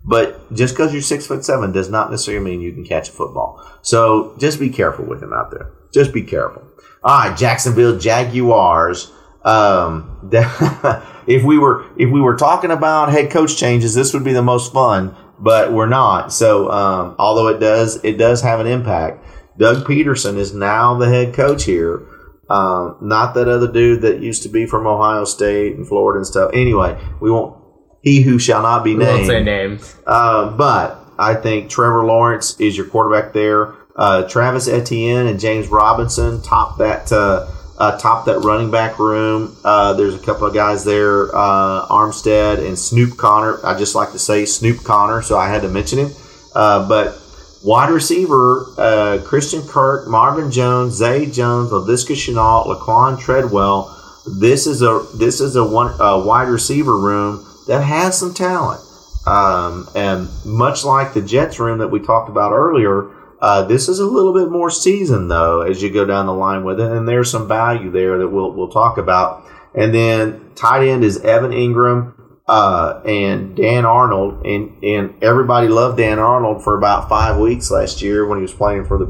but just because you're six foot seven does not necessarily mean you can catch a football. So just be careful with him out there. Just be careful. All right, Jacksonville Jaguars. Um, if we were if we were talking about head coach changes, this would be the most fun, but we're not. So um, although it does it does have an impact. Doug Pederson is now the head coach here. Um, not that other dude that used to be from Ohio State and Florida and stuff. Anyway, we won't he who shall not be we named. Won't say names. Uh, but I think Trevor Lawrence is your quarterback there. Uh, Travis Etienne and James Robinson top that uh, uh, top that running back room. Uh, there's a couple of guys there, uh, Armstead and Snoop Conner. I just like to say Snoop Conner, so I had to mention him. Uh, but wide receiver Christian Kirk, Marvin Jones, Zay Jones, Laviska Shenault, Laquan Treadwell. This is a this is a one wide receiver room that has some talent. Um, and much like the Jets room that we talked about earlier, uh, this is a little bit more seasoned though as you go down the line with it, and there's some value there that we'll we'll talk about. And then tight end is Evan Engram uh, and Dan Arnold, and and everybody loved Dan Arnold for about five weeks last year when he was playing for the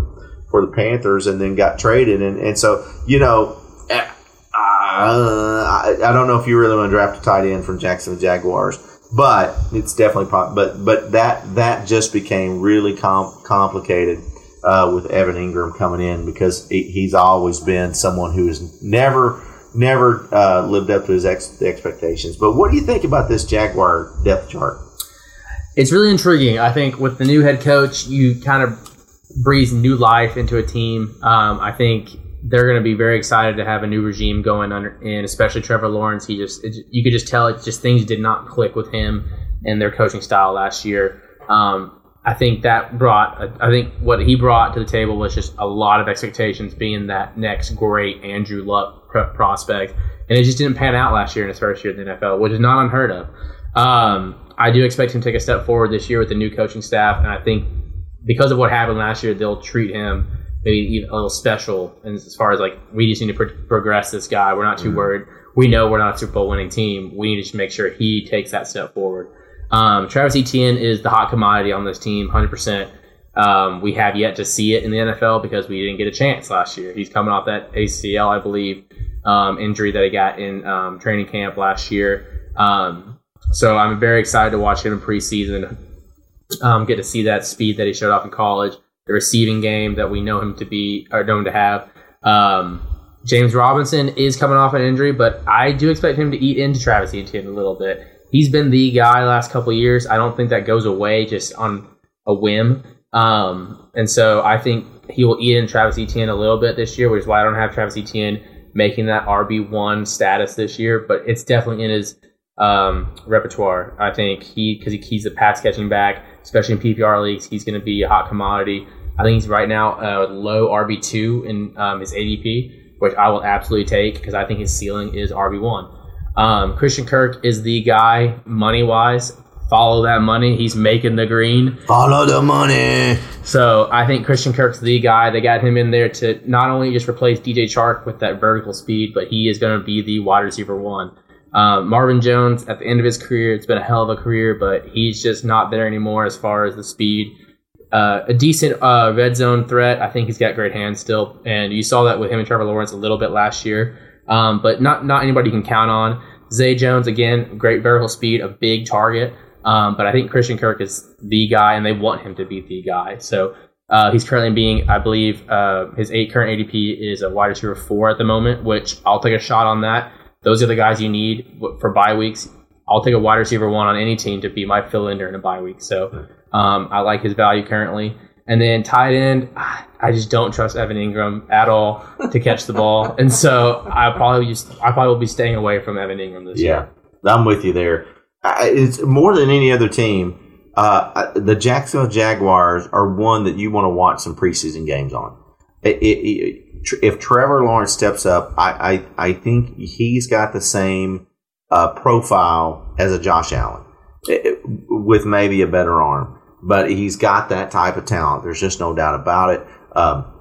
for the Panthers, and then got traded, and and so you know uh, I, I, don't know if you really want to draft a tight end from Jacksonville Jaguars, but it's definitely pop. But but that that just became really com- complicated uh, with Evan Engram coming in because he, he's always been someone who has never never uh, lived up to his ex- expectations. But what do you think about this Jaguar depth chart? It's really intriguing. I think with the new head coach, you kind of breathe new life into a team. Um, I think they're going to be very excited to have a new regime going under, and especially Trevor Lawrence. He just, it, you could just tell it just things did not click with him and their coaching style last year. Um, I think that brought, I think what he brought to the table was just a lot of expectations, being that next great Andrew Luck prospect, and it just didn't pan out last year in his first year in the NFL, which is not unheard of. Um, I do expect him to take a step forward this year with the new coaching staff, and I think because of what happened last year, they'll treat him maybe even a little special and as far as like we just need to pro- progress this guy. We're not too mm-hmm. worried. We know we're not a Super Bowl winning team. We need to just make sure he takes that step forward. Um, Travis Etienne is the hot commodity on this team, hundred um, percent. We have yet to see it in the NFL because we didn't get a chance last year. He's coming off that ACL, I believe, um, injury that he got in um, training camp last year. Um, so I'm very excited to watch him in preseason. Um, get to see that speed that he showed off in college the receiving game that we know him to be or known to have. Um, James Robinson is coming off an injury, but I do expect him to eat into Travis Etienne a little bit. He's been the guy last couple years. I don't think that goes away just on a whim. Um, and so I think he will eat in Travis Etienne a little bit this year, which is why I don't have Travis Etienne making that RB one status this year. But it's definitely in his um, repertoire. I think he because he, he's the pass catching back especially in PPR leagues. He's going to be a hot commodity. I think he's right now a low RB two in um, his ADP, which I will absolutely take because I think his ceiling is RB one. Um, Christian Kirk is the guy money wise. Follow that money. He's making the green. Follow the money. So I think Christian Kirk's the guy. They got him in there to not only just replace DJ Chark with that vertical speed, but he is going to be the wide receiver one. Um, Marvin Jones, at the end of his career, it's been a hell of a career, but he's just not there anymore as far as the speed. uh, a decent uh, red zone threat. I think he's got great hands still, and you saw that with him and Trevor Lawrence a little bit last year. Um, but not not anybody you can count on. Zay Jones again, great vertical speed, a big target. Um, but I think Christian Kirk is the guy, and they want him to be the guy. So uh, he's currently being, I believe, uh, his eight current ADP is a wide receiver four at the moment, which I'll take a shot on that. Those are the guys you need for bye weeks. I'll take a wide receiver one on any team to be my fill in during a bye week. So um, I like his value currently. And then tight end, I just don't trust Evan Engram at all to catch the ball, and so I probably just I probably will be staying away from Evan Engram this yeah, year. Yeah, I'm with you there. It's more than any other team. Uh, the Jacksonville Jaguars are one that you want to watch some preseason games on. It, it, it, if Trevor Lawrence steps up, I, I, I think he's got the same uh, profile as a Josh Allen, with maybe a better arm. But he's got that type of talent. There's just no doubt about it. Um,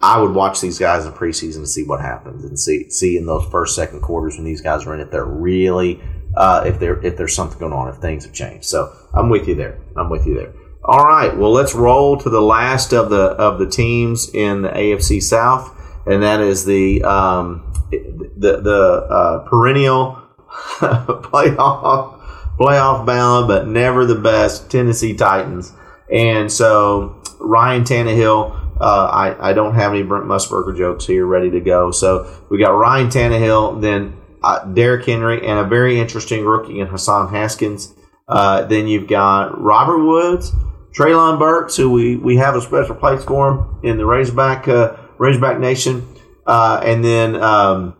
I would watch these guys in preseason to see what happens and see see in those first second quarters when these guys are in if they're really uh, if there if there's something going on if things have changed. So I'm with you there. I'm with you there. All right. Well, let's roll to the last of the of the teams in the AFC South, and that is the um, the the uh, perennial playoff playoff bound, but never the best Tennessee Titans. And so Ryan Tannehill. Uh, I, I don't have any Brent Musburger jokes here ready to go. So we got Ryan Tannehill, then uh, Derrick Henry, and a very interesting rookie in Hassan Haskins. Uh, then you've got Robert Woods, Treylon Burks, who we, we have a special place for him in the Razorback uh, Razorback Nation, uh, and then um,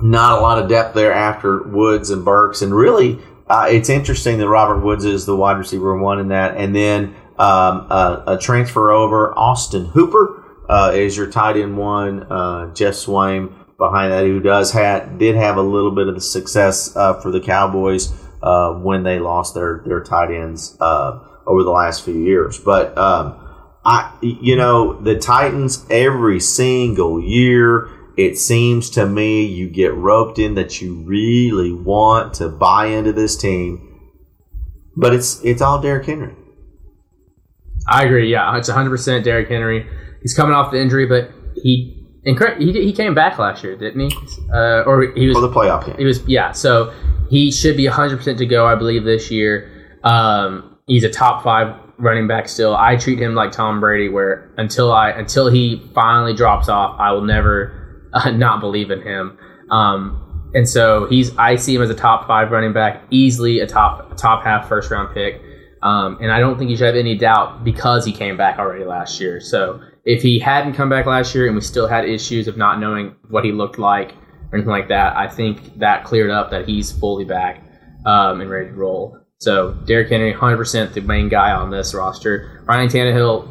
not a lot of depth there after Woods and Burks, and really uh, it's interesting that Robert Woods is the wide receiver one in that, and then um, a transfer over Austin Hooper is your tight end one, Geoff Swaim behind that who does had did have a little bit of the success uh, for the Cowboys uh, when they lost their their tight ends uh, over the last few years. But um, I, you know, the Titans every single year. It seems to me you get roped in that you really want to buy into this team, but it's it's all Derrick Henry. I agree. Yeah, it's 100 percent Derrick Henry. He's coming off the injury, but he correct, he, he came back last year, didn't he? Uh, or he was for the playoff game. He was yeah. So he should be 100 percent to go, I believe, this year. Um, he's a top five running back still. I treat him like Tom Brady, where until I until he finally drops off, I will never uh, not believe in him. Um, and so he's I see him as a top five running back, easily a top top half first round pick. Um, and I don't think you should have any doubt because he came back already last year. So if he hadn't come back last year and we still had issues of not knowing what he looked like or anything like that, I think that cleared up that he's fully back um, and ready to roll. So Derrick Henry, 100% the main guy on this roster. Ryan Tannehill,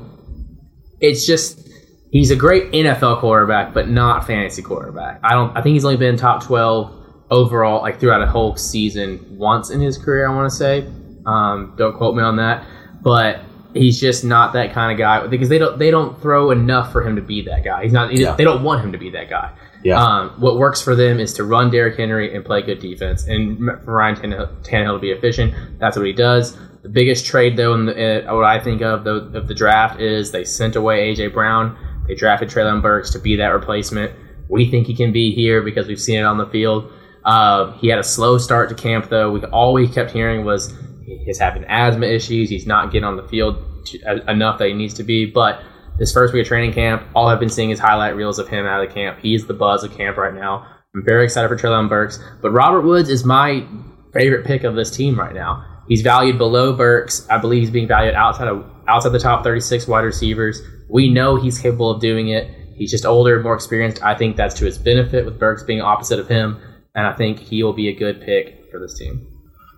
it's just he's a great NFL quarterback, but not fantasy quarterback. I don't. I think he's only been top 12 overall, like throughout a whole season once in his career. I want to say. Um, don't quote me on that, but he's just not that kind of guy because they don't they don't throw enough for him to be that guy. He's not. yeah. They don't want him to be that guy. Yeah. Um, what works for them is to run Derrick Henry and play good defense, and for Ryan Tannehill, to be efficient, that's what he does. The biggest trade, though, in the, uh, what I think of the, of the draft is they sent away AJ Brown. They drafted Treylon Burks to be that replacement. We think he can be here because we've seen it on the field. Uh, he had a slow start to camp, though. We all we kept hearing was he's having asthma issues. He's not getting on the field to, uh, enough that he needs to be. But this first week of training camp, all I've been seeing is highlight reels of him out of the camp. He's the buzz of camp right now. I'm very excited for Treylon Burks. But Robert Woods is my favorite pick of this team right now. He's valued below Burks. I believe he's being valued outside of outside the top 36 wide receivers. We know he's capable of doing it. He's just older, more experienced. I think that's to his benefit with Burks being opposite of him, and I think he will be a good pick for this team.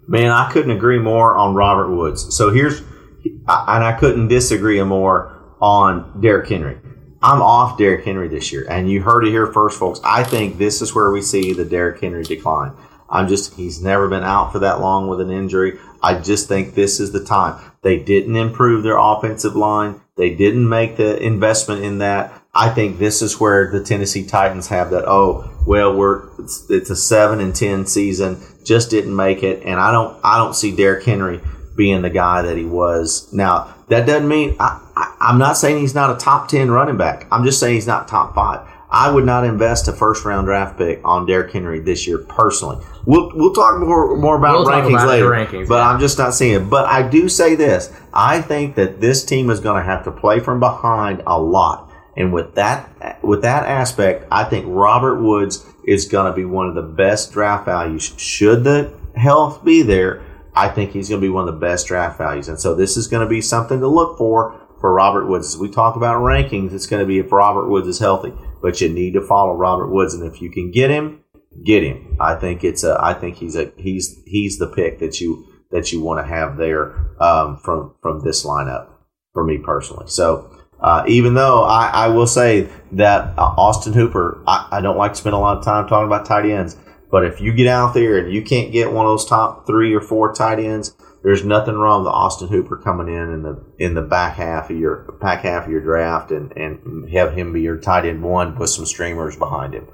Man, I couldn't agree more on Robert Woods. So here's, and I couldn't disagree more on Derrick Henry. I'm off Derrick Henry this year, and you heard it here first, folks. I think this is where we see the Derrick Henry decline. I'm just, he's never been out for that long with an injury. I just think this is the time. They didn't improve their offensive line. They didn't make the investment in that. I think this is where the Tennessee Titans have that. Oh, well, we're it's, it's a seven and ten season, just didn't make it, and I don't I don't see Derrick Henry being the guy that he was. Now, that doesn't mean I, I, I'm not saying he's not a top 10 running back. I'm just saying he's not top five. I would not invest a first round draft pick on Derrick Henry this year personally. We'll, we'll talk more, more about We'll rankings about later. rankings, but yeah. I'm just not seeing it. But I do say this. I think that this team is going to have to play from behind a lot. And with that, with that aspect, I think Robert Woods is going to be one of the best draft values. Should the health be there, I think he's going to be one of the best draft values. And so this is going to be something to look for for Robert Woods. As we talk about rankings, it's going to be if Robert Woods is healthy. But you need to follow Robert Woods, and if you can get him, get him. I think it's a. I think he's a. He's he's the pick that you that you want to have there um, from from this lineup for me personally. So. Uh, even though I, I will say that uh, Austin Hooper, I, I don't like to spend a lot of time talking about tight ends, but if you get out there and you can't get one of those top three or four tight ends, there's nothing wrong with Austin Hooper coming in in the in the back half of your back half of your draft and and have him be your tight end one with some streamers behind him.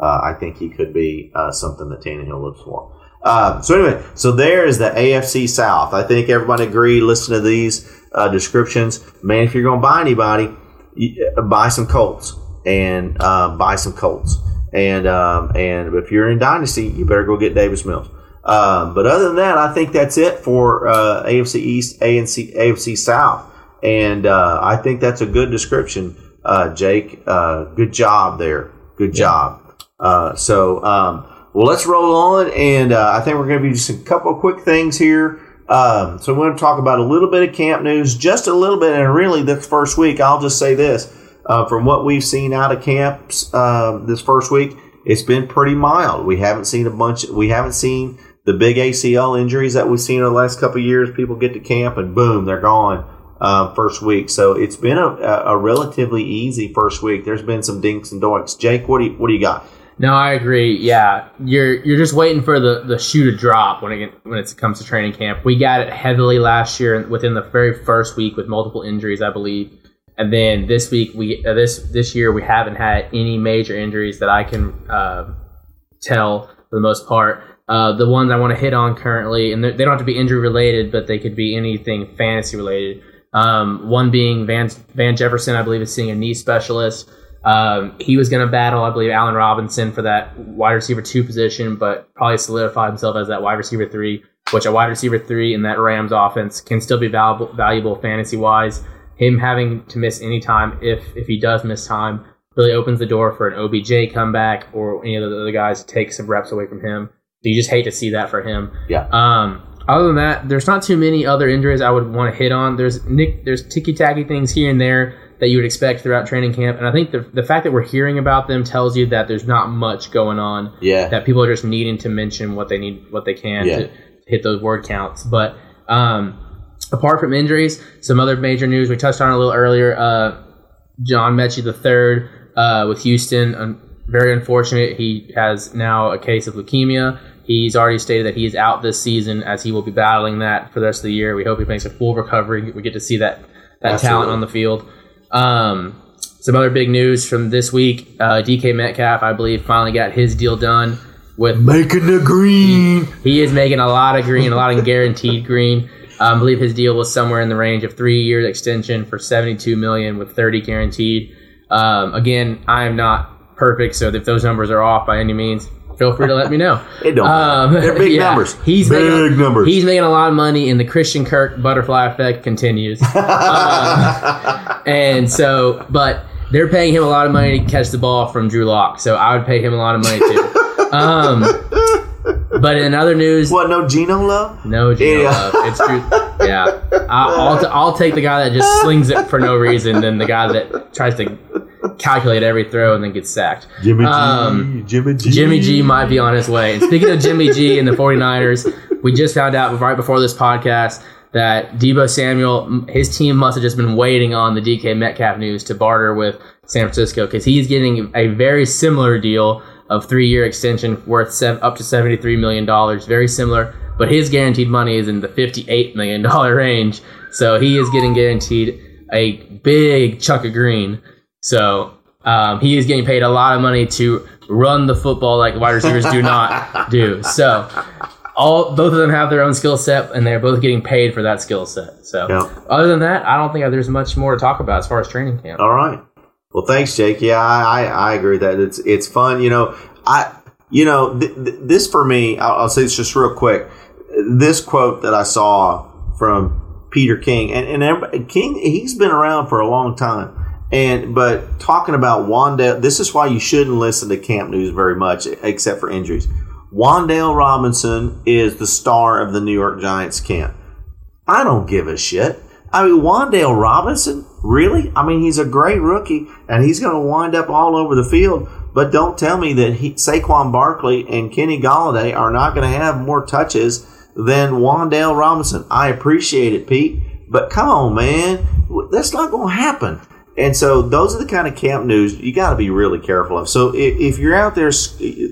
Uh, I think he could be uh, something that Tannehill looks for. Uh, so anyway, so there is the AFC South. I think everybody agree. Listen to these uh, descriptions, man. If you're going to buy anybody, uh, buy some Colts and uh, buy some Colts. And um, and if you're in Dynasty, you better go get Davis Mills. Um, but other than that, I think that's it for uh, AFC East, ANC, AFC South, and uh, I think that's a good description, uh, Jake. Uh, good job there. Good job. Uh, so, um, well, let's roll on, and uh, I think we're going to be just a couple of quick things here. Um, so, we're going to talk about a little bit of camp news, just a little bit, and really this first week. I'll just say this: uh, from what we've seen out of camps um this first week, it's been pretty mild. We haven't seen a bunch. We haven't seen the big ACL injuries that we've seen in the last couple years. People get to camp and boom, they're gone um, first week. So it's been a, a relatively easy first week. There's been some dinks and doinks. Jake, what do you what do you got? No, I agree. Yeah, you're you're just waiting for the, the shoe to drop when it when it comes to training camp. We got it heavily last year within the very first week with multiple injuries, I believe, and then this week we uh, this this year we haven't had any major injuries that I can uh, tell for the most part. Uh, the ones I want to hit on currently, and they don't have to be injury related, but they could be anything fantasy related. Um, one being Van Van Jefferson, I believe, is seeing a knee specialist. Um, he was going to battle, I believe, Allen Robinson for that wide receiver two position, but probably solidified himself as that wide receiver three, which a wide receiver three in that Rams offense can still be valuable, valuable fantasy wise. Him having to miss any time, if if he does miss time, really opens the door for an OBJ comeback or any of the other guys to take some reps away from him. So you just hate to see that for him. Yeah. Um, other than that, there's not too many other injuries I would want to hit on. There's Nick, there's ticky tacky things here and there that you would expect throughout training camp, and I think the the fact that we're hearing about them tells you that there's not much going on. Yeah. That people are just needing to mention what they need, what they can Yeah. to hit those word counts. But um, apart from injuries, some other major news we touched on a little earlier. Uh, John Metchie the third uh, with Houston. Um, very unfortunate. He has now a case of leukemia. He's already stated that he is out this season, as he will be battling that for the rest of the year. We hope he makes a full recovery. We get to see that that Absolutely. talent on the field. Um, some other big news from this week: uh, DK Metcalf, I believe, finally got his deal done with Making the green. he is making a lot of green, a lot of guaranteed green. Um, I believe his deal was somewhere in the range of three years extension for seventy-two million with thirty guaranteed. Um, again, I am not perfect, so if those numbers are off by any means, feel free to let me know. It don't Um. They're big yeah, numbers. He's big making, numbers. He's making a lot of money, and the Christian Kirk butterfly effect continues. Um, and so, but they're paying him a lot of money to catch the ball from Drew Lock, so I would pay him a lot of money too. Um, but in other news, what? No Geno love? no Geno Yeah. Love. It's true. Yeah, I, I'll, t- I'll take the guy that just slings it for no reason than the guy that tries to calculate every throw and then gets sacked. Jimmy G. Um, Jimmy G. Jimmy G might be on his way. And speaking of Jimmy G and the 49ers, we just found out right before this podcast that Deebo Samuel, his team must have just been waiting on the DK Metcalf news to barter with San Francisco because he's getting a very similar deal of three year extension worth sev- up to $73 million. Very similar, but his guaranteed money is in the $58 million range. So he is getting guaranteed a big chunk of green. So um, he is getting paid a lot of money to run the football like wide receivers do not do. So all both of them have their own skill set, and they're both getting paid for that skill set. So, Yeah. other than that, I don't think there's much more to talk about as far as training camp. All right. Well, thanks, Jake. Yeah, I, I, I agree that. It's it's fun. You know, I you know th- th- this for me. I'll, I'll say this just real quick. This quote that I saw from Peter King, and and King, he's been around for a long time. And but talking about Wan'Dale, this is why you shouldn't listen to camp news very much, except for injuries. Wan'Dale Robinson is the star of the New York Giants camp. I don't give a shit. I mean, Wan'Dale Robinson, really? I mean, he's a great rookie, and he's going to wind up all over the field. But don't tell me that he, Saquon Barkley and Kenny Golladay are not going to have more touches than Wan'Dale Robinson. I appreciate it, Pete, but come on, man, that's not going to happen. And so those are the kind of camp news you got to be really careful of. So if, if you're out there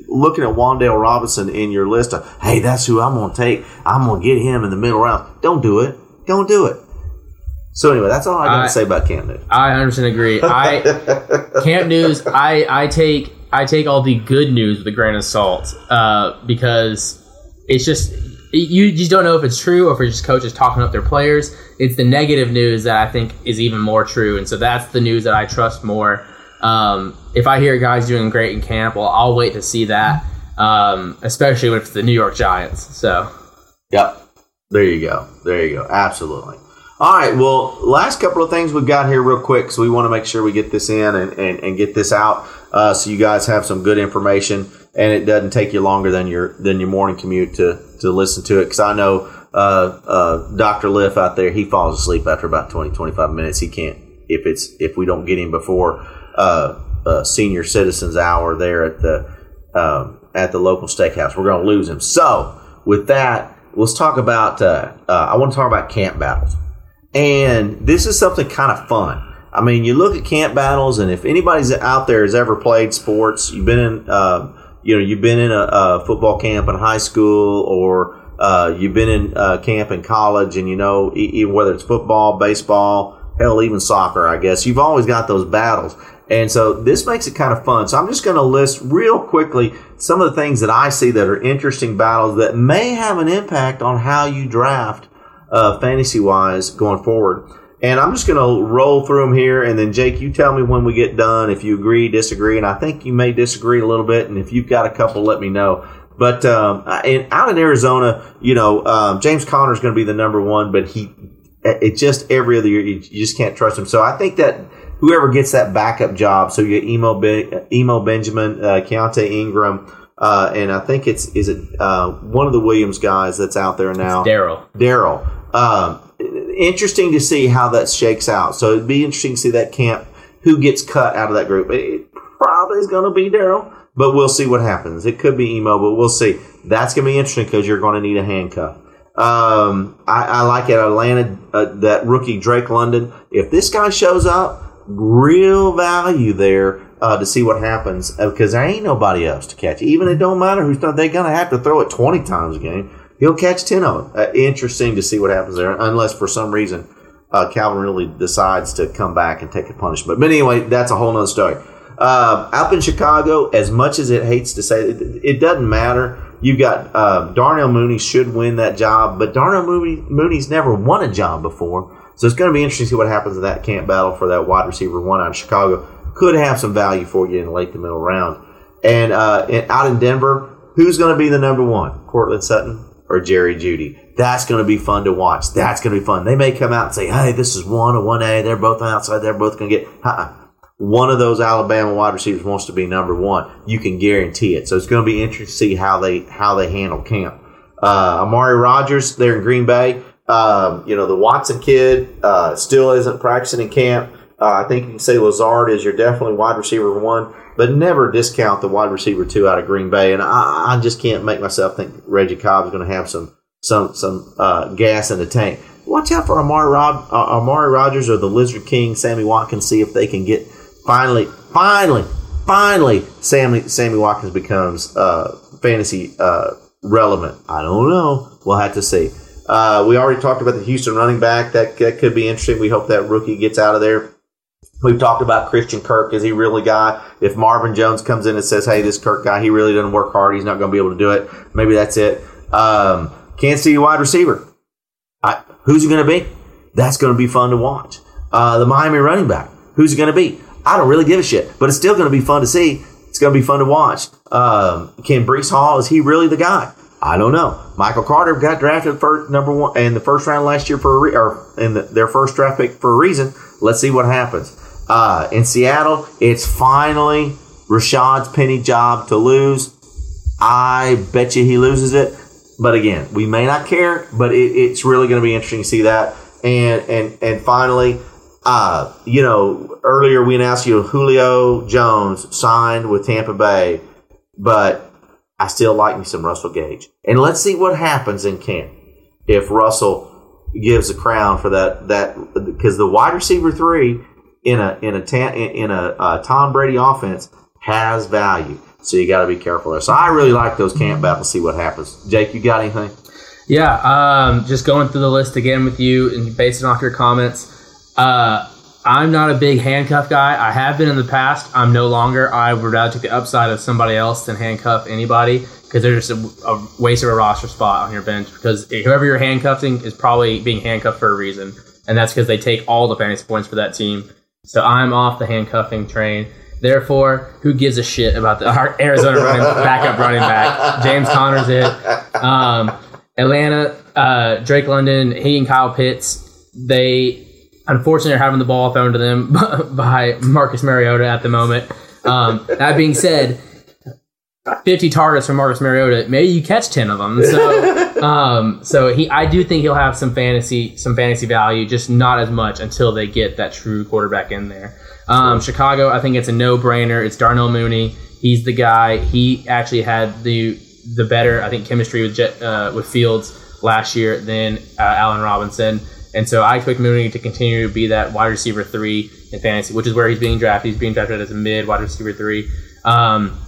looking at Wan'Dale Robinson in your list of, hey, that's who I'm going to take. I'm going to get him in the middle round. Don't do it. Don't do it. So anyway, that's all I got I- to say about camp news. I 100% agree. I camp news. I I take I take all the good news with a grain of salt uh, because it's just you just don't know if it's true or if it's just coaches talking up their players. It's the negative news that I think is even more true, and so that's the news that I trust more. Um, if I hear guys doing great in camp, well, I'll wait to see that, um, especially when it's the New York Giants. So Yep. There you go. There you go. Absolutely. All right. Well, last couple of things we've got here, real quick. So we want to make sure we get this in and, and, and get this out, uh, so you guys have some good information, and it doesn't take you longer than your than your morning commute to to listen to it. Because I know uh, uh, Doctor Liff out there, he falls asleep after about 20, 25 minutes. He can't if it's if we don't get him before uh, uh, senior citizens hour there at the um, at the local steakhouse. We're going to lose him. So with that, let's talk about. Uh, I want to talk about camp battles, and this is something kind of fun. I mean, you look at camp battles, and if anybody's out there has ever played sports, you've been in, uh, you know, you've been in a, a football camp in high school, or uh, you've been in uh, camp in college, and you know, even whether it's football, baseball, hell, even soccer, I guess you've always got those battles. And so this makes it kind of fun. So I'm just going to list real quickly some of the things that I see that are interesting battles that may have an impact on how you draft uh, fantasy wise going forward. And I'm just going to roll through them here. And then, Jake, you tell me when we get done if you agree, disagree. And I think you may disagree a little bit. And if you've got a couple, let me know. But um, in, out in Arizona, you know, um, James Conner is going to be the number one, but he, it just every other year, you, just can't trust him. So I think that whoever gets that backup job, so you Eno, ben, Eno Benjamin, uh, Keaontay Ingram, uh, and I think it's is it uh, one of the Williams guys that's out there now, Daryl. Daryl. Um, interesting to see how that shakes out. So it'd be interesting to see that camp who gets cut out of that group. It probably is going to be Daryl, but we'll see what happens. It could be Eno, but we'll see. That's going to be interesting because you're going to need a handcuff. Um, I, I like at Atlanta uh, that rookie Drake London. If this guy shows up, real value there uh, to see what happens because there ain't nobody else to catch. Even it don't matter who's they're gonna have to throw it twenty times a game. He'll catch ten of them. Uh, interesting to see what happens there, unless for some reason uh, Calvin really decides to come back and take a punishment. But anyway, that's a whole nother story. Uh, up in Chicago, as much as it hates to say it, it doesn't matter. You've got uh, Darnell Mooney should win that job, but Darnell Mooney, Mooney's never won a job before. So it's going to be interesting to see what happens in that camp battle for that wide receiver one out of Chicago. Could have some value for you in late to middle round. And uh, out in Denver, who's going to be the number one? Courtland Sutton or Jerry Jeudy? That's going to be fun to watch. That's going to be fun. They may come out and say, hey, this is one or one A. They're both on outside. They're both going to get. Uh-uh. One of those Alabama wide receivers wants to be number one. You can guarantee it. So it's going to be interesting to see how they how they handle camp. Uh, Amari Rogers there in Green Bay. Um, you know, the Watson kid uh, still isn't practicing in camp. Uh, I think you can say Lazard is your definitely wide receiver one, but never discount the wide receiver two out of Green Bay. And I, I just can't make myself think Reggie Cobb is going to have some some some uh, gas in the tank. Watch out for Amari, Rod, uh, Amari Rogers or the Lizard King, Sammy Watkins. See if they can get finally, finally, finally, Sammy Sammy Watkins becomes uh, fantasy uh, relevant. I don't know. We'll have to see. Uh, we already talked about the Houston running back. That, that could be interesting. We hope that rookie gets out of there. We've talked about Christian Kirk. Is he really guy? If Marvin Jones comes in and says, "Hey, this Kirk guy, he really doesn't work hard. He's not going to be able to do it." Maybe that's it. Um, Kansas City wide receiver. I, who's it going to be? That's going to be fun to watch. Uh, the Miami running back. Who's it going to be? I don't really give a shit, but it's still going to be fun to see. It's going to be fun to watch. Um, can Breece Hall is he really the guy? I don't know. Michael Carter got drafted first number one in the first round last year for a re- or in the, their first draft pick for a reason. Let's see what happens. Uh, in Seattle, it's finally Rashad's penny job to lose. I bet you he loses it. But again, we may not care, but it, it's really going to be interesting to see that. And and and finally, uh, you know, earlier we announced you Julio Jones signed with Tampa Bay, but I still like me some Russell Gage. And let's see what happens in camp if Russell gives a crown for that that because the wide receiver three in a in a ta- in a uh, Tom Brady offense has value. So you got to be careful there. So I really like those camp battles. See what happens. Jake, you got anything? Yeah, um, just going through the list again with you and based off your comments. Uh, I'm not a big handcuff guy. I have been in the past. I'm no longer. I would rather take the upside of somebody else than handcuff anybody because they're just a, a waste of a roster spot on your bench. Because whoever you're handcuffing is probably being handcuffed for a reason, and that's because they take all the fantasy points for that team. So I'm off the handcuffing train. Therefore, who gives a shit about the our Arizona running backup running back? James Conner's it. Um, Atlanta, uh, Drake London, he and Kyle Pitts, they unfortunately are having the ball thrown to them by Marcus Mariota at the moment. Um, that being said, 50 targets from Marcus Mariota, maybe you catch 10 of them. So, um, so he, I do think he'll have some fantasy, some fantasy value, just not as much until they get that true quarterback in there. Um, Chicago, I think it's a no-brainer. It's Darnell Mooney. He's the guy. He actually had the the better, I think, chemistry with Jet, uh, with Fields last year than uh, Allen Robinson. And so I expect Mooney to continue to be that wide receiver three in fantasy, which is where he's being drafted. He's being drafted as a mid wide receiver three. Um,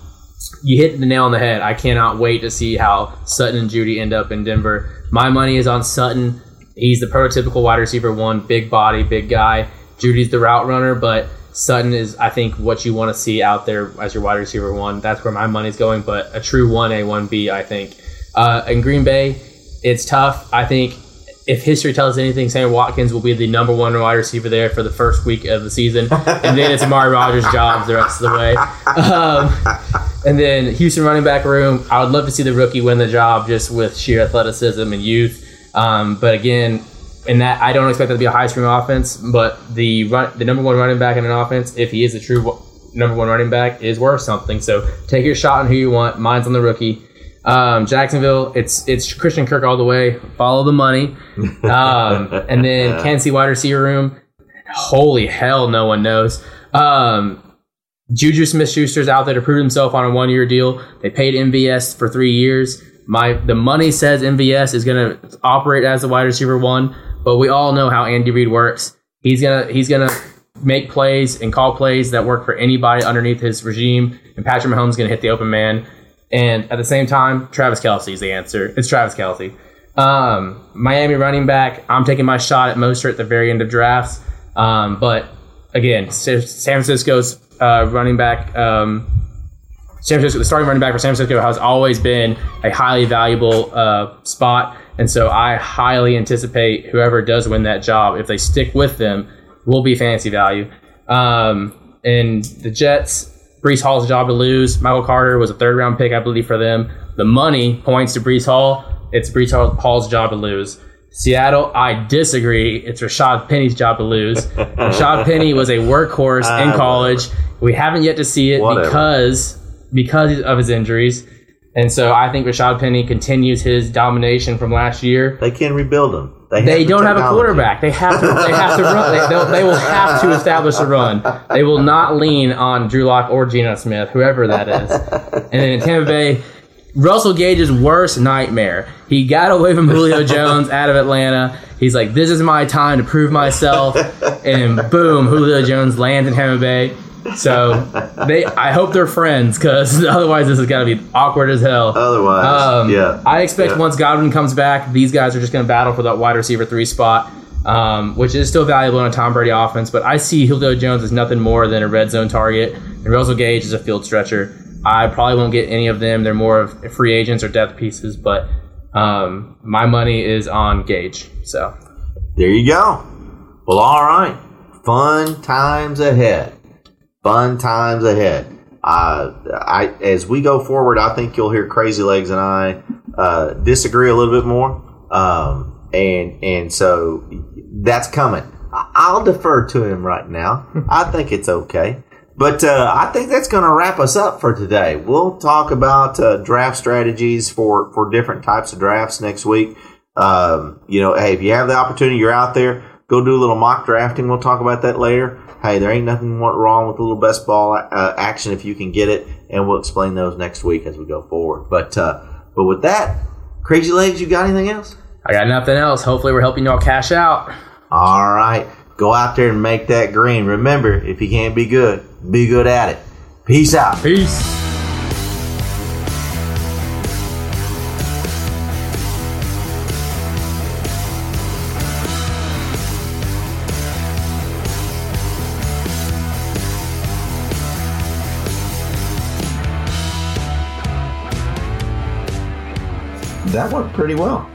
you hit the nail on the head. I cannot wait to see how Sutton and Jeudy end up in Denver. My money is on Sutton. He's the prototypical wide receiver one, big body, big guy. Jeudy's the route runner, but Sutton is, I think, what you want to see out there as your wide receiver one. That's where my money's going, but a true 1A, 1B, I think. Uh, in Green Bay, it's tough. I think if history tells anything, Sammy Watkins will be the number one wide receiver there for the first week of the season, and then it's Amari Rogers' job the rest of the way. Um, and then Houston running back room, I would love to see the rookie win the job just with sheer athleticism and youth. Um, but again, in that I don't expect that to be a high stream offense, but the run, the number one running back in an offense, if he is a true number one running back, is worth something. So take your shot on who you want. Mine's on the rookie. Um, Jacksonville, it's it's Christian Kirk all the way. Follow the money, um, and then Kansas City wide receiver room. Holy hell, no one knows. Um, Juju Smith Schuster's out there to prove himself on a one year deal. They paid MVS for three years. My the money says MVS is going to operate as the wide receiver one, but we all know how Andy Reid works. He's gonna he's gonna make plays and call plays that work for anybody underneath his regime, and Patrick Mahomes is gonna hit the open man. And at the same time, Travis Kelce is the answer. It's Travis Kelce. Um, Miami running back. I'm taking my shot at Mostert at the very end of drafts. Um, but again, San Francisco's uh, running back. Um, San Francisco, the starting running back for San Francisco has always been a highly valuable uh, spot, and so I highly anticipate whoever does win that job, if they stick with them, will be fantasy value. Um, and the Jets, Breece Hall's job to lose. Michael Carter was a third round pick, I believe, for them. The money points to Breece Hall. It's Breece Hall's job to lose. Seattle, I disagree. It's Rashaad Penny's job to lose. Rashaad Penny was a workhorse in ah, college. We haven't yet to see it Whatever. because because of his injuries. And so I think Rashaad Penny continues his domination from last year. They can rebuild them. They, They the don't have a quarterback. They have to. They have to run. They, they will have to establish a run. They will not lean on Drew Lock or Geno Smith, whoever that is. And then in Tampa Bay, Russell Gage's worst nightmare. He got away from Julio Jones out of Atlanta. He's like, "This is my time to prove myself," and boom, Julio Jones lands in Tampa Bay. So they, I hope they're friends because otherwise this is gonna be awkward as hell. Otherwise, Um, yeah. I expect Yeah. once Godwin comes back, these guys are just going to battle for that wide receiver three spot, um, which is still valuable in a Tom Brady offense. But I see Julio Jones as nothing more than a red zone target, and Russell Gage is a field stretcher. I probably won't get any of them. They're more of free agents or depth pieces, but Um, my money is on Gage. So There you go. Well, all right. Fun times ahead. Fun times ahead. Uh, I as we go forward, I think you'll hear Crazy Legs and I uh, disagree a little bit more, um, and and so that's coming. I'll defer to him right now. I think it's okay. But uh, I think that's going to wrap us up for today. We'll talk about uh, draft strategies for, for different types of drafts next week. Um, you know, hey, if you have the opportunity, you're out there, go do a little mock drafting. We'll talk about that later. Hey, there ain't nothing wrong with a little best ball uh, action if you can get it, and we'll explain those next week as we go forward. But uh, but with that, crazy legs, you got anything else? I got nothing else. Hopefully, we're helping y'all cash out. All right, go out there and make that green. Remember, if you can't be good, be good at it. Peace out. Peace. That worked pretty well.